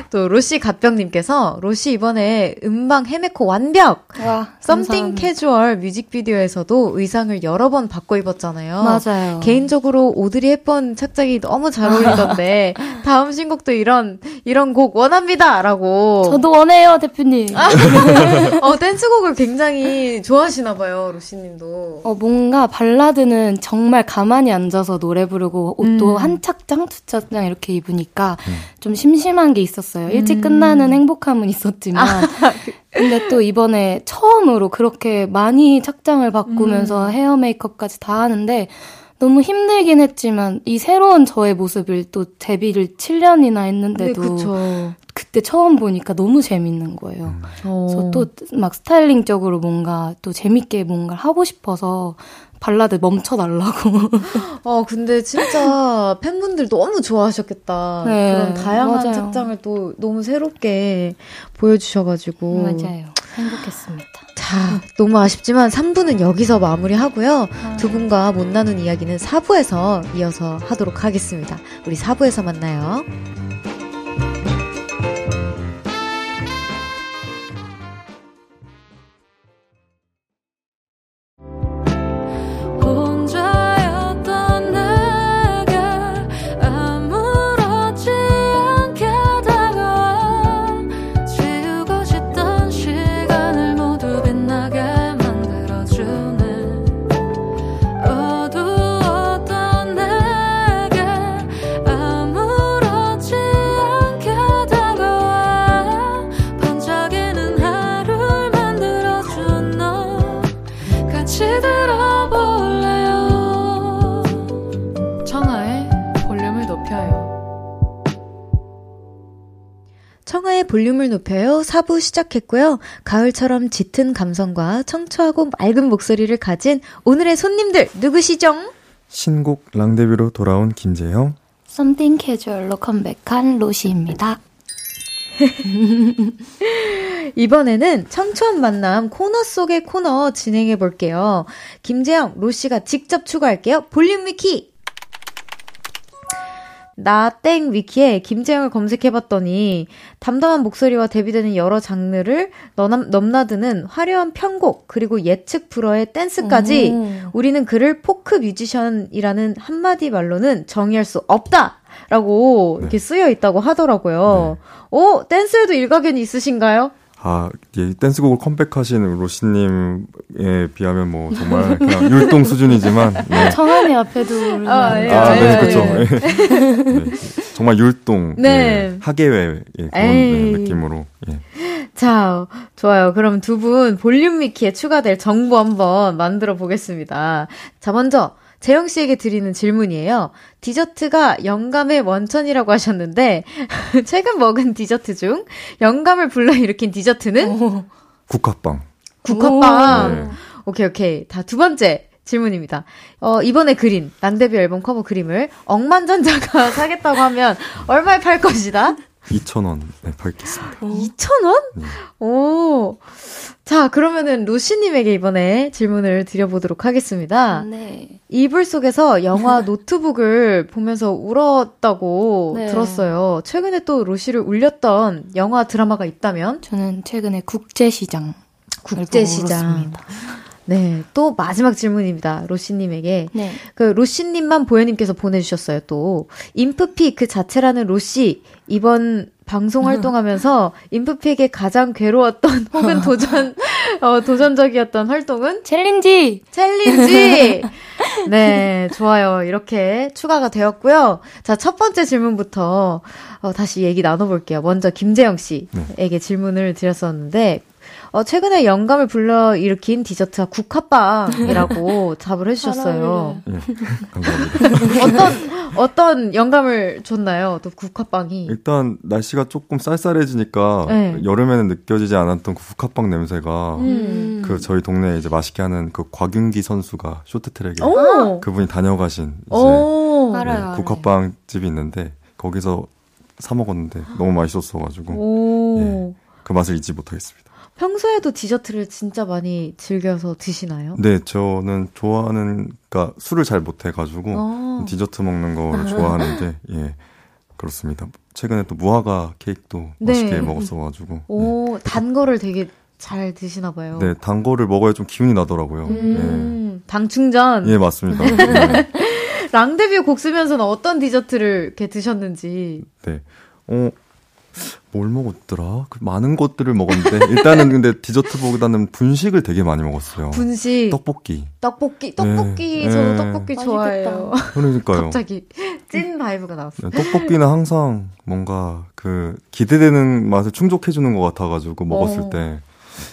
또 로시 갓병님께서 로시 이번에 음방 헤메코 완벽 와, Something Casual 뮤직비디오에서도 의상을 여러 번 바꿔 입었잖아요. 맞아요. 개인적으로 오드리 헵번 착장이 너무 잘 어울리던데 다음 신곡도 이런 이런 곡 원합니다라고 저도 원해요 대표님. 어, 댄스곡을 굉장히 좋아하시나 봐요, 로시님도. 어, 뭔가 발라드는 정말 가만히 앉아서 노래 부르고 옷도 음. 한 착장, 두 착장 이렇게 입으니까 음. 좀 심심한 게 있었어요. 일찍 음. 끝나는 행복함은 있었지만. 아, 그 근데 또 이번에 처음으로 그렇게 많이 착장을 바꾸면서 음. 헤어 메이크업까지 다 하는데 너무 힘들긴 했지만 이 새로운 저의 모습을 또 데뷔를 7년이나 했는데도 네, 그때 처음 보니까 너무 재밌는 거예요. 음. 그래서 또 막 스타일링적으로 뭔가 또 재밌게 뭔가 하고 싶어서 발라드 멈춰달라고. 어, 근데 진짜 팬분들 너무 좋아하셨겠다. 네, 그런 다양한 맞아요. 착장을 또 너무 새롭게 보여주셔가지고. 맞아요. 행복했습니다. 자, 너무 아쉽지만 3부는 여기서 마무리하고요. 아. 두 분과 못 나눈 이야기는 4부에서 이어서 하도록 하겠습니다. 우리 4부에서 만나요. 볼륨을 높여요. 4부 시작했고요. 가을처럼 짙은 감성과 청초하고 맑은 목소리를 가진 오늘의 손님들 누구시죠? 신곡 랑데뷰로 돌아온 김재형. 썸띵 캐주얼로 컴백한 로시입니다. 이번에는 청초한 만남 코너 속의 코너 진행해 볼게요. 김재영, 로시가 직접 추가할게요. 볼륨 위키! 나땡 위키에 김제형을 검색해봤더니 담담한 목소리와 대비되는 여러 장르를 넘나드는 화려한 편곡 그리고 예측 불허의 댄스까지 오. 우리는 그를 포크 뮤지션이라는 한마디 말로는 정의할 수 없다. 라고 네. 이렇게 쓰여 있다고 하더라고요. 네. 오, 댄스에도 일가견이 있으신가요? 아, 예, 댄스곡을 컴백하신 로시님에 비하면 뭐 정말 그냥 율동 수준이지만 네. 청하 씨 앞에도 아, 예, 아, 네, 그렇죠. 예. 네. 정말 율동, 네, 예, 하계회 예, 그런 네, 느낌으로. 예. 자, 좋아요. 그럼 두 분 볼륨 미키에 추가될 정보 한번 만들어 보겠습니다. 자, 먼저 재영 씨에게 드리는 질문이에요. 디저트가 영감의 원천이라고 하셨는데 최근 먹은 디저트 중 영감을 불러일으킨 디저트는 오. 국화빵. 국화빵. 네. 오케이 오케이. 다 두 번째 질문입니다. 어, 이번에 그린 랑데뷔 앨범 커버 그림을 억만장자가 사겠다고 하면 얼마에 팔 것이다? 2,000원 네, 팔겠습니다. 2,000원? 네. 오. 자, 그러면은 로시님에게 이번에 질문을 드려보도록 하겠습니다. 네. 이불 속에서 영화 노트북을 보면서 울었다고 네. 들었어요. 최근에 또 로시를 울렸던 영화 드라마가 있다면? 저는 최근에 국제시장. 국제시장. 네, 또 마지막 질문입니다. 로시님에게. 네. 그 로시님만 보현님께서 보내주셨어요. 또 인프피 그 자체라는 로시 이번 방송 활동하면서 인프피에게 가장 괴로웠던 혹은 도전 어, 도전적이었던 활동은 챌린지! 챌린지. 네, 좋아요. 이렇게 추가가 되었고요. 자, 첫 번째 질문부터 어, 다시 얘기 나눠볼게요. 먼저 김제형 씨에게 질문을 드렸었는데 어, 최근에 영감을 불러 일으킨 디저트가 국화빵이라고 답을 해주셨어요. 예, 감사합니다. 어떤 어떤 영감을 줬나요? 또 국화빵이. 일단 날씨가 조금 쌀쌀해지니까 네. 여름에는 느껴지지 않았던 그 국화빵 냄새가 음. 그 저희 동네에 이제 맛있게 하는 그 곽윤기 선수가 쇼트트랙에 오. 그분이 다녀가신 이제 오. 네. 국화빵 집이 있는데 거기서 사 먹었는데 너무 맛있었어가지고 오. 예. 그 맛을 잊지 못하겠습니다. 평소에도 디저트를 진짜 많이 즐겨서 드시나요? 네, 저는 좋아하는 그러니까 술을 잘 못해가지고 어. 디저트 먹는 거를 좋아하는데 예 그렇습니다. 최근에 또 무화과 케이크도 네. 맛있게 먹었어가지고 네. 오, 단 거를 되게 잘 드시나 봐요. 네, 단 거를 먹어야 좀 기운이 나더라고요. 음, 당 충전. 예, 예 맞습니다. 네. 랑데부 곡 쓰면서는 어떤 디저트를 이렇게 드셨는지. 네. 어, 뭘 먹었더라? 그 많은 것들을 먹었는데, 일단은 근데 디저트보다는 분식을 되게 많이 먹었어요. 분식, 떡볶이. 떡볶이, 떡볶이, 네. 저도 네. 떡볶이. 좋아해요. 그러니까요. 갑자기 찐 vibe가 나왔어. 네, 떡볶이는 항상 뭔가 그 기대되는 맛을 충족해주는 것 같아가지고 먹었을 어. 때.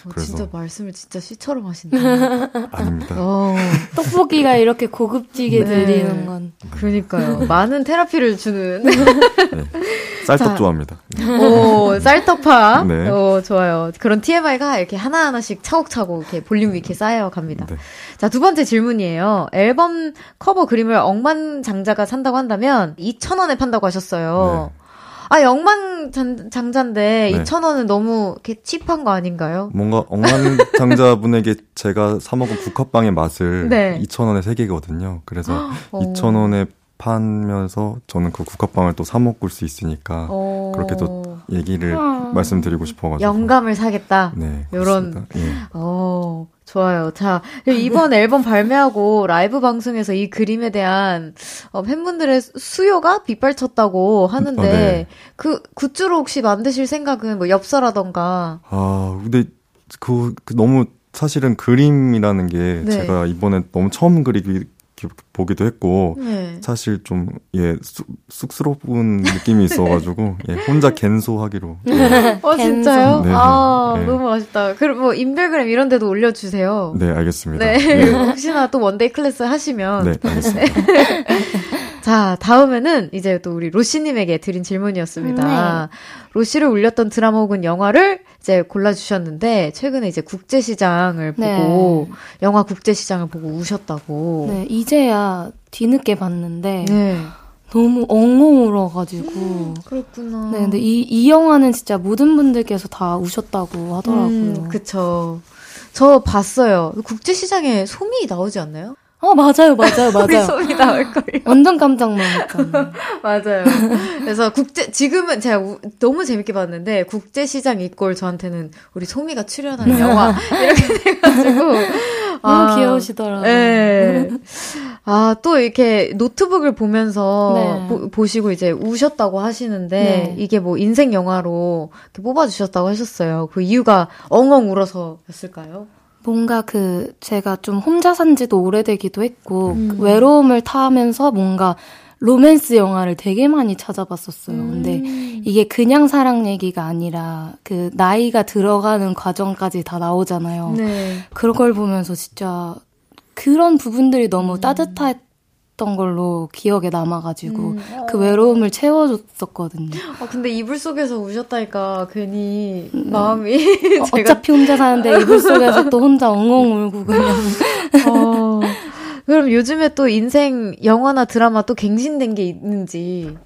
어, 그래서- 진짜 말씀을 진짜 시처럼 하신다. 아닙니다. 어, 떡볶이가 이렇게 고급지게 네. 들리는 건. 그러니까요. 많은 테라피를 주는. 네. 쌀떡 자. 좋아합니다. 오, 쌀떡파. 네. 오, 좋아요. 그런 TMI가 이렇게 하나 하나씩 차곡차곡 이렇게 볼륨 위에 쌓여 갑니다. 네. 자, 두 번째 질문이에요. 앨범 커버 그림을 억만장자가 산다고 한다면 2,000원에 판다고 하셨어요. 아, 억만 장자인데 네. 2,000원은 너무 이렇게 칩한 거 아닌가요? 뭔가 억만장자분에게 제가 사 먹은 국화빵의 맛을 네. 2,000원에 3개거든요. 그래서 어. 2,000원에 파면서 저는 그 국화빵을 또 사 먹을 수 있으니까 어. 그렇게 또 얘기를 아. 말씀드리고 싶어가지고. 영감을 사겠다. 네. 요런- 그렇습니다. 예. 어, 좋아요. 자, 이번 앨범 발매하고 라이브 방송에서 이 그림에 대한 어, 팬분들의 수요가 빗발쳤다고 하는데, 어, 네. 그 굿즈로 혹시 만드실 생각은 뭐 엽서라던가, 아, 근데 그, 그 너무 사실은 그림이라는 게 네. 제가 이번에 너무 처음 그리기 보기도 했고 네. 사실 좀예 쑥스러운 느낌이 있어가지고 예, 혼자 갠소하기로 예. 어, 진짜요? 네, 아, 네. 너무 아쉽다. 그럼 뭐, 인별그램 이런 데도 올려주세요. 네 알겠습니다. 네. 예. 혹시나 또 one-day class 하시면. 네 알겠습니다. 자, 다음에는 이제 또 우리 로시님에게 드린 질문이었습니다. 로시를 울렸던 드라마 혹은 영화를 이제 골라주셨는데, 최근에 이제 국제시장을 네. 보고, 영화 국제시장을 보고 우셨다고. 네, 이제야 뒤늦게 봤는데 네. 너무 엉엉 울어가지고. 그렇구나. 네, 근데 이, 이 영화는 진짜 모든 분들께서 다 우셨다고 하더라고요. 음, 그쵸. 저 봤어요. 국제시장에 솜이 나오지 않나요? 어, 맞아요, 맞아요, 우리 맞아요. 솜이 나올걸요. 완전 깜짝 놀랐잖아요. 맞아요. 그래서 국제 지금은 제가 우- 너무 재밌게 봤는데 국제 시장 이꼴 저한테는 우리 소미가 출연하는 영화 이렇게 돼가지고 너무 귀여우시더라고요. 네. 아, 또 이렇게 노트북을 보면서 네. 보, 시고 이제 우셨다고 하시는데 네. 이게 뭐 인생 영화로 뽑아주셨다고 하셨어요. 그 이유가 엉엉 울어서였을까요? 뭔가 그 제가 좀 혼자 산 지도 오래되기도 했고 음. 그 외로움을 타면서 뭔가 로맨스 영화를 되게 많이 찾아봤었어요. 근데 음. 이게 그냥 사랑 얘기가 아니라 그 나이가 들어가는 과정까지 다 나오잖아요. 네. 그런 걸 보면서 진짜 그런 부분들이 너무 음. 따뜻 했던 걸로 기억에 남아가지고 음. 그 외로움을 채워줬었거든요. 아, 근데 이불 속에서 우셨다니까 괜히 마음이 어, 제가 어차피 혼자 사는데 이불 속에서 또 혼자 엉엉 울고 그냥 어, 그럼 요즘에 또 인생 영화나 드라마 또 갱신된 게 있는지.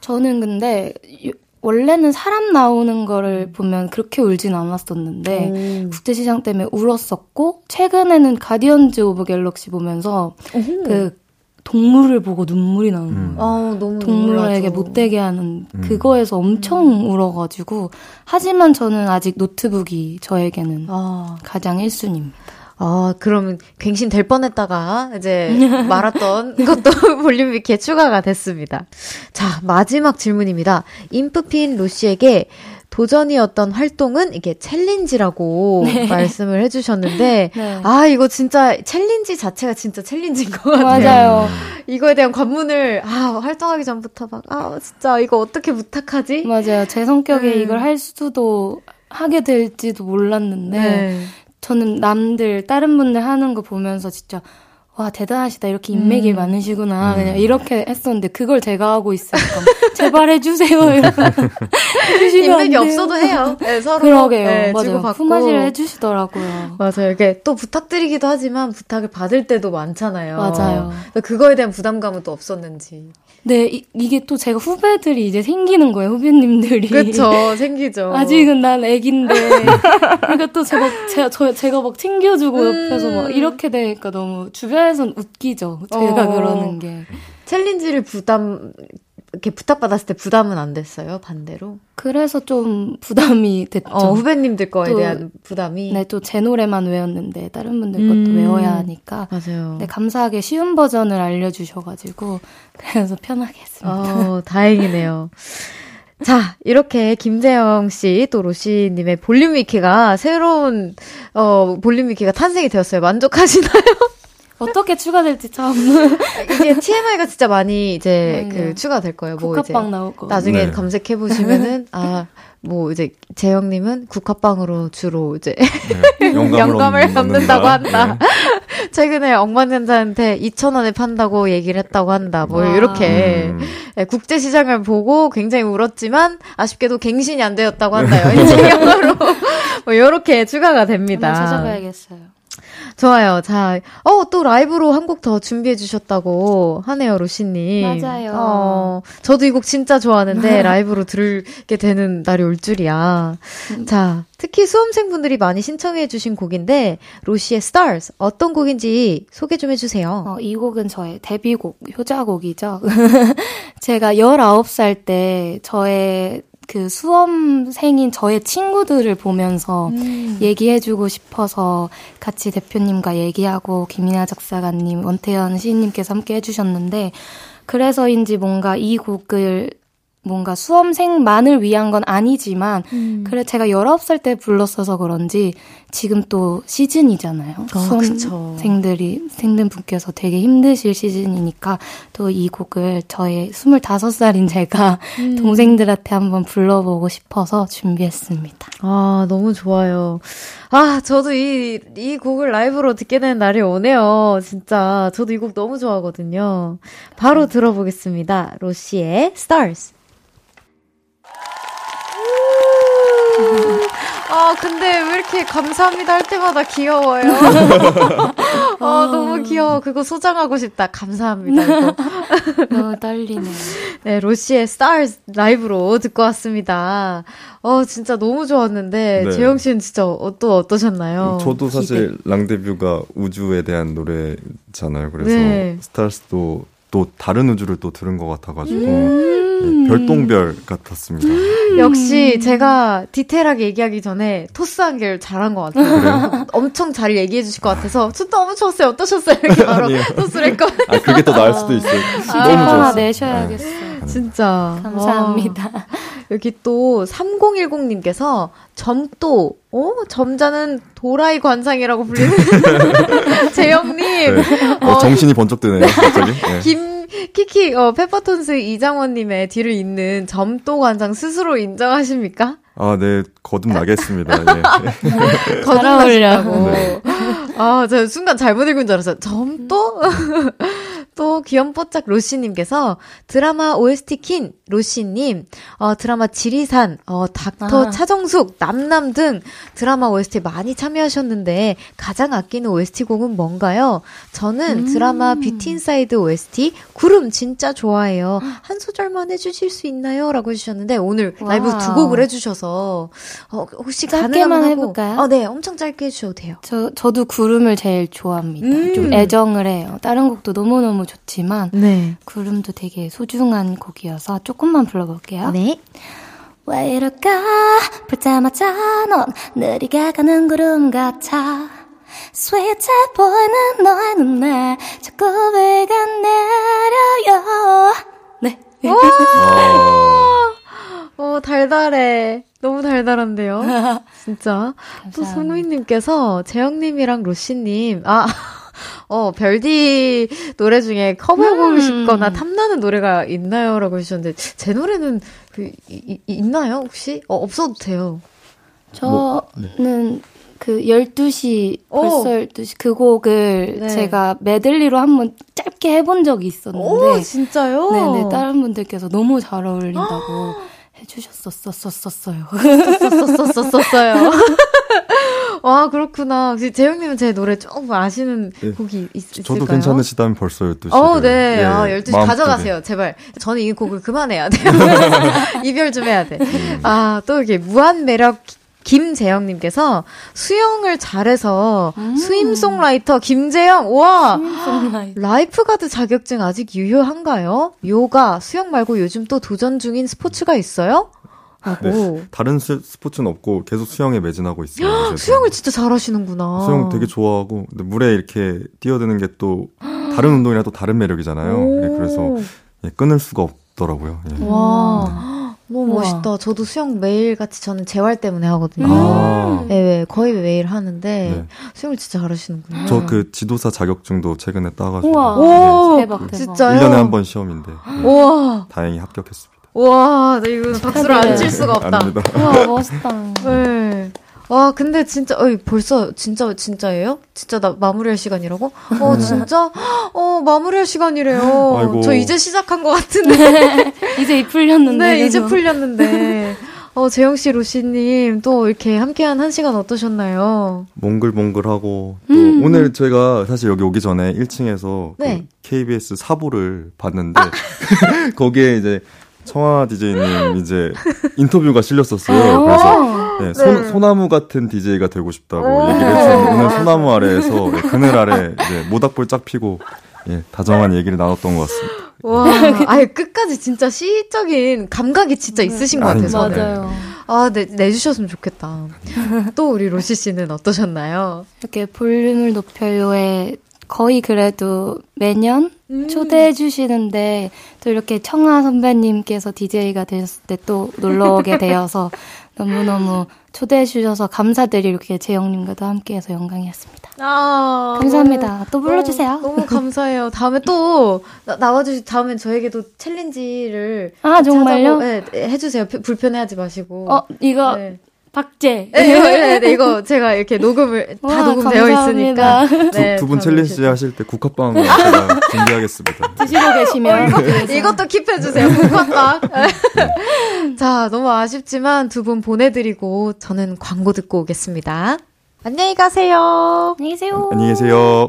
저는 근데 요- 원래는 사람 나오는 거를 보면 그렇게 울진 않았었는데 오. 국제시장 때문에 울었었고 최근에는 가디언즈 오브 갤럭시 보면서 그 동물을 보고 눈물이 나는 거예요. 음. 아, 너무 동물에게. 못되게 하는 음. 그거에서 엄청 울어가지고 하지만 저는 아직 노트북이 저에게는 아, 가장 1순위입니다. 아, 그러면 갱신 될 뻔했다가 이제 말았던 것도 볼륨 위키에 추가가 됐습니다. 자, 마지막 질문입니다. 인프핀 로시에게 도전이었던 활동은 이게 챌린지라고 네. 말씀을 해주셨는데, 네. 아, 이거 진짜 챌린지 자체가 진짜 챌린지인 것 같아요. 맞아요. 이거에 대한 관문을, 아, 활동하기 전부터 막, 아, 진짜 이거 어떻게 부탁하지? 맞아요. 제 성격에 음. 이걸 할 수도 하게 될지도 몰랐는데 네. 저는 남들 다른 분들 하는 거 보면서 진짜 와 대단하시다 이렇게 인맥이 음. 많으시구나 음. 그냥 이렇게 했었는데 그걸 제가 하고 있으니까 제발 해주세요 해주시면 안 인맥이. 없어도 해요. 네, 서로. 그러게요 네, 맞아요. 품앗이를 해주시더라고요 맞아요. 이게 또 부탁드리기도 하지만 부탁을 받을 때도 많잖아요. 맞아요. 그거에 대한 부담감은 또 없었는지. 네 이, 이게 또 제가 후배들이 이제 생기는 거예요 후배님들이 그쵸, 생기죠. 아직은 난 애긴데 그러니까 또 제가 제가 저, 제가 막 챙겨주고 음. 옆에서 막 이렇게 되니까 너무 주변에선 웃기죠 제가 어. 그러는 게 챌린지를 부담, 이렇게 부탁받았을 때 부담은 안 됐어요, 반대로? 그래서 좀 부담이 됐죠. 어, 후배님들 거에 또- 대한 부담이. 네, 또 제 노래만 외웠는데 다른 분들 것도 음. 외워야 하니까. 맞아요. 네, 감사하게 쉬운 버전을 알려주셔가지고 그래서 편하게 했습니다. 어, 다행이네요. 자, 이렇게 김재영 씨, 또 로시 님의 볼륨 위키가 새로운, 어, 볼륨 위키가 탄생이 되었어요. 만족하시나요? 어떻게 추가될지 참 이게 TMI가 진짜 많이 이제 네, 그 네. 추가될 거예요. 뭐 이제 국화빵 나올 거. 나중에 네. 검색해 보시면은 아 뭐 이제 재영님은 국화빵으로 주로 이제 네, 영감을, 영감을 얻는다. 얻는다고 한다. 네. 최근에 억만장자한테 2천 원에 판다고 얘기를 했다고 한다. 뭐 와. 이렇게 음. 네, 국제 시장을 보고 굉장히 울었지만 아쉽게도 갱신이 안 되었다고 한다요. 인증형으로 뭐 이렇게 추가가 됩니다. 찾아봐야겠어요. 좋아요. 자, 어, 또 라이브로 한 곡 더 준비해 주셨다고 하네요, 로시님. 맞아요. 어, 저도 이 곡 진짜 좋아하는데 라이브로 들게 되는 날이 올 줄이야. 음. 자, 특히 수험생분들이 많이 신청해 주신 곡인데, 로시의 Stars, 어떤 곡인지 소개 좀 해주세요. 어, 이 곡은 저의 데뷔곡, 효자곡이죠. 제가 19살 때 저의 그 수험생인 저의 친구들을 보면서 음. 얘기해주고 싶어서 같이 대표님과 얘기하고 김이나 작사가님, 원태현 시인님께서 함께 해주셨는데 그래서인지 뭔가 이 곡을 뭔가 수험생만을 위한 건 아니지만 음. 그래 제가 19살 때 불렀어서 그런지 지금 또 시즌이잖아요. 어, 수험생들이 생든 분께서 되게 힘드실 시즌이니까 또 이 곡을 저의 25살인 제가 음. 동생들한테 한번 불러보고 싶어서 준비했습니다. 아, 너무 좋아요. 아, 저도 이, 이 곡을 라이브로 듣게 되는 날이 오네요. 진짜. 저도 이 곡 너무 좋아하거든요. 바로 들어보겠습니다. 로시의 Stars. 아, 근데 왜 이렇게 감사합니다 할 때마다 귀여워요? 아, 너무 귀여워. 그거 소장하고 싶다. 감사합니다. 이거. 너무 떨리네요. 네, 로시의 Stars 라이브로 듣고 왔습니다. 어, 진짜 너무 좋았는데, 네. 재영 씨는 진짜 어, 또 어떠셨나요? 저도 사실 기대. 랑데뷰가 우주에 대한 노래잖아요. 그래서 네. 스타일스도 또 다른 우주를 또 들은 것 같아가지고 음. 예, 별똥별 같았습니다. 역시 제가 디테일하게 얘기하기 전에 토스한 게 잘한 것 같아요. 엄청 잘 얘기해 주실 것 같아서 저 너무 좋았어요. 어떠셨어요? 이렇게 바로 아니에요. 토스를 했거든요. 아 그게 더 나을 수도 있어요. 시즌 너무 하나 좋았어요. 내셔야겠어요. 진짜. 감사합니다. 와. 여기 또 3010님께서 점도, 어? 점자는 도라이 관상이라고 불리는 재영님. 네. 어, 정신이 번쩍 드네요. 갑자기. 네. 김 키키 어 페퍼톤스 이장원님의 뒤를 잇는 점도 관상 스스로 인정하십니까? 아, 네, 거듭 나겠습니다. 예. 거듭나신다고. 네. 아, 저 순간 잘못 읽은 줄 알았어요. 점도? 또 귀염뽀짝 로시님께서 드라마 OST 퀸 로시님, 어, 드라마 지리산, 어, 닥터 아. 차정숙, 남남 등 드라마 OST 많이 참여하셨는데 가장 아끼는 OST 곡은 뭔가요? 저는 드라마 뷰티 인사이드 OST 구름 진짜 좋아해요. 한 소절만 해주실 수 있나요? 라고 해주셨는데 오늘 라이브 두. 곡을 해주셔서 어, 혹시 가능하면 해볼까요? 어, 네, 엄청 짧게 해주셔도 돼요. 저, 저도 구름을 제일 좋아합니다. 음. 좀 애정을 해요. 다른 곡도 너무너무 좋지만, 네. 구름도 되게 소중한 곡이어서 조금만 불러볼게요. 네. 왜 이럴까 불자마자 넌 느리게 가는 구름 같아 스윗해 보이는 너의 눈에 자꾸 배가 내려요. 네. 아, 어, 달달해. 너무 달달한데요? 진짜. 또 손우이님께서 재영님이랑 로시님, 아, 어, 별디 노래 중에 커버해보고 음. 싶거나 탐나는 노래가 있나요? 라고 해주셨는데, 제 노래는 그, 이- 이- 있나요? 혹시? 어, 없어도 돼요. 저는 그 12시, 오. 벌써 12시 그 곡을 네. 제가 메들리로 한번 짧게 해본 적이 있었는데. 오, 진짜요? 네네, 다른 분들께서 너무 잘 어울린다고 해주셨었었었어요. 썼었었었어요. 와, 그렇구나. 제형님은 제 노래 조금 아시는 예. 곡이 있, 있을까요? 저도 괜찮으시다면 벌써 12시. 어, 네. 예, 아, 12시 마음속에. 가져가세요. 제발. 저는 이 곡을 그만해야 돼요. 이별 좀 해야 돼. 아, 또 이렇게 무한 매력 김제형님께서 수영을 잘해서 swim songwriter 김제형, 와! lifeguard 자격증 아직 유효한가요? 요가, 수영 말고 요즘 또 도전 중인 스포츠가 있어요? 하고. 네. 다른 스, 스포츠는 없고 계속 수영에 매진하고 있어요. 수영을 진짜 잘하시는구나. 수영 되게 좋아하고 근데 물에 이렇게 뛰어드는 게 또 다른 운동이랑 또 다른 매력이잖아요. 오. 예, 그래서 예, 끊을 수가 없더라고요. 예. 와. 너무 우와. 멋있다. 저도 수영 매일 같이 저는 재활 때문에 하거든요. 아. 네, 네, 거의 매일 하는데 네. 수영을 진짜 잘하시는군요. 저 그 지도사 자격증도 최근에 따가지고 우와. 오, 대박, 대박. 진짜요? 1년에 한 번 시험인데 예, 우와, 다행히 합격했습니다. 우와, 나 이거 박수를 안 칠 수가 없다. 우와, 멋있다. 네. 와, 근데 진짜, 어이, 벌써, 진짜, 진짜예요? 진짜 나 마무리할 시간이라고? 어, 진짜? 어, 마무리할 시간이래요. 아이고. 저 이제 시작한 것 같은데. 이제 이 풀렸는데. 네, 이제. 풀렸는데. 어, 재영 씨, 로시님, 또 이렇게 함께한 한 시간 어떠셨나요? 몽글몽글하고 또 오늘 제가 사실 여기 오기 전에 1층에서 네. 그 KBS 사부를 봤는데 거기에 이제 청아 DJ님 이제 인터뷰가 실렸었어요. 그래서 네, 소, 소나무 같은 DJ가 되고 싶다고 얘기를 해서 오늘 소나무 아래에서 네, 그늘 아래 이제 모닥불 쫙 피고 예, 다정한 얘기를 나눴던 것 같습니다. 와, 아예 끝까지 진짜 시적인 감각이 진짜 있으신 것. 저는. 맞아요. 아, 내, 내주셨으면 좋겠다. 또 우리 로시 씨는 어떠셨나요? 이렇게 볼륨을 높여요에 거의 그래도 매년 음. 초대해 주시는데 또 이렇게 청아 선배님께서 DJ가 되셨을 때 또 놀러 오게 되어서 너무너무 초대해 주셔서 감사드리고 이렇게 재영님과도 함께해서 영광이었습니다. 아, 감사합니다. 또 불러주세요. 너무, 너무 감사해요. 다음에 또 나, 와주시 다음엔 저에게도 챌린지를 아 정말요? 찾아보- 네, 네, 해주세요. 부- 불편해하지 마시고. 어 이거 네. 박제. 네, 네, 네, 이거 제가 이렇게 녹음을 다 와, 녹음되어 감사합니다. 있으니까. 네, 두분다 챌린지 하실 때 국화빵 제가 준비하겠습니다. 드시고 계시면 이것도 킵해 주세요. 국화빵. 자, 너무 아쉽지만 두 분 보내 드리고 저는 광고 듣고 오겠습니다. 안녕히 가세요. 안녕히 계세요. 안녕히 계세요.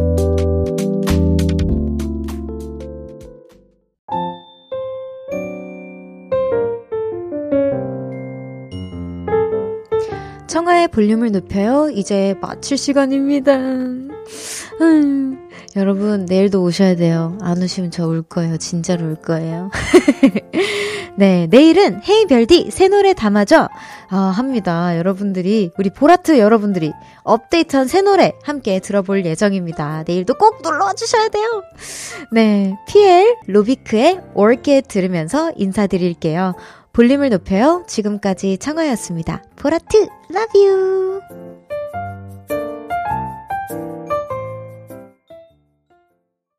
청하의 볼륨을 높여요. 이제 마칠 시간입니다. 음, 여러분, 내일도 오셔야 돼요. 안 오시면 저 울 거예요. 진짜로 울 거예요. 네, 내일은 헤이 별디 새 노래 담아줘 아, 합니다. 여러분들이 우리 보라트 여러분들이 업데이트한 새 노래 함께 들어볼 예정입니다. 내일도 꼭 놀러와 주셔야 돼요. 네, PL 로비크의 올게 들으면서 인사드릴게요. 볼륨을 높여요. 지금까지 청하였습니다. 보라트 love.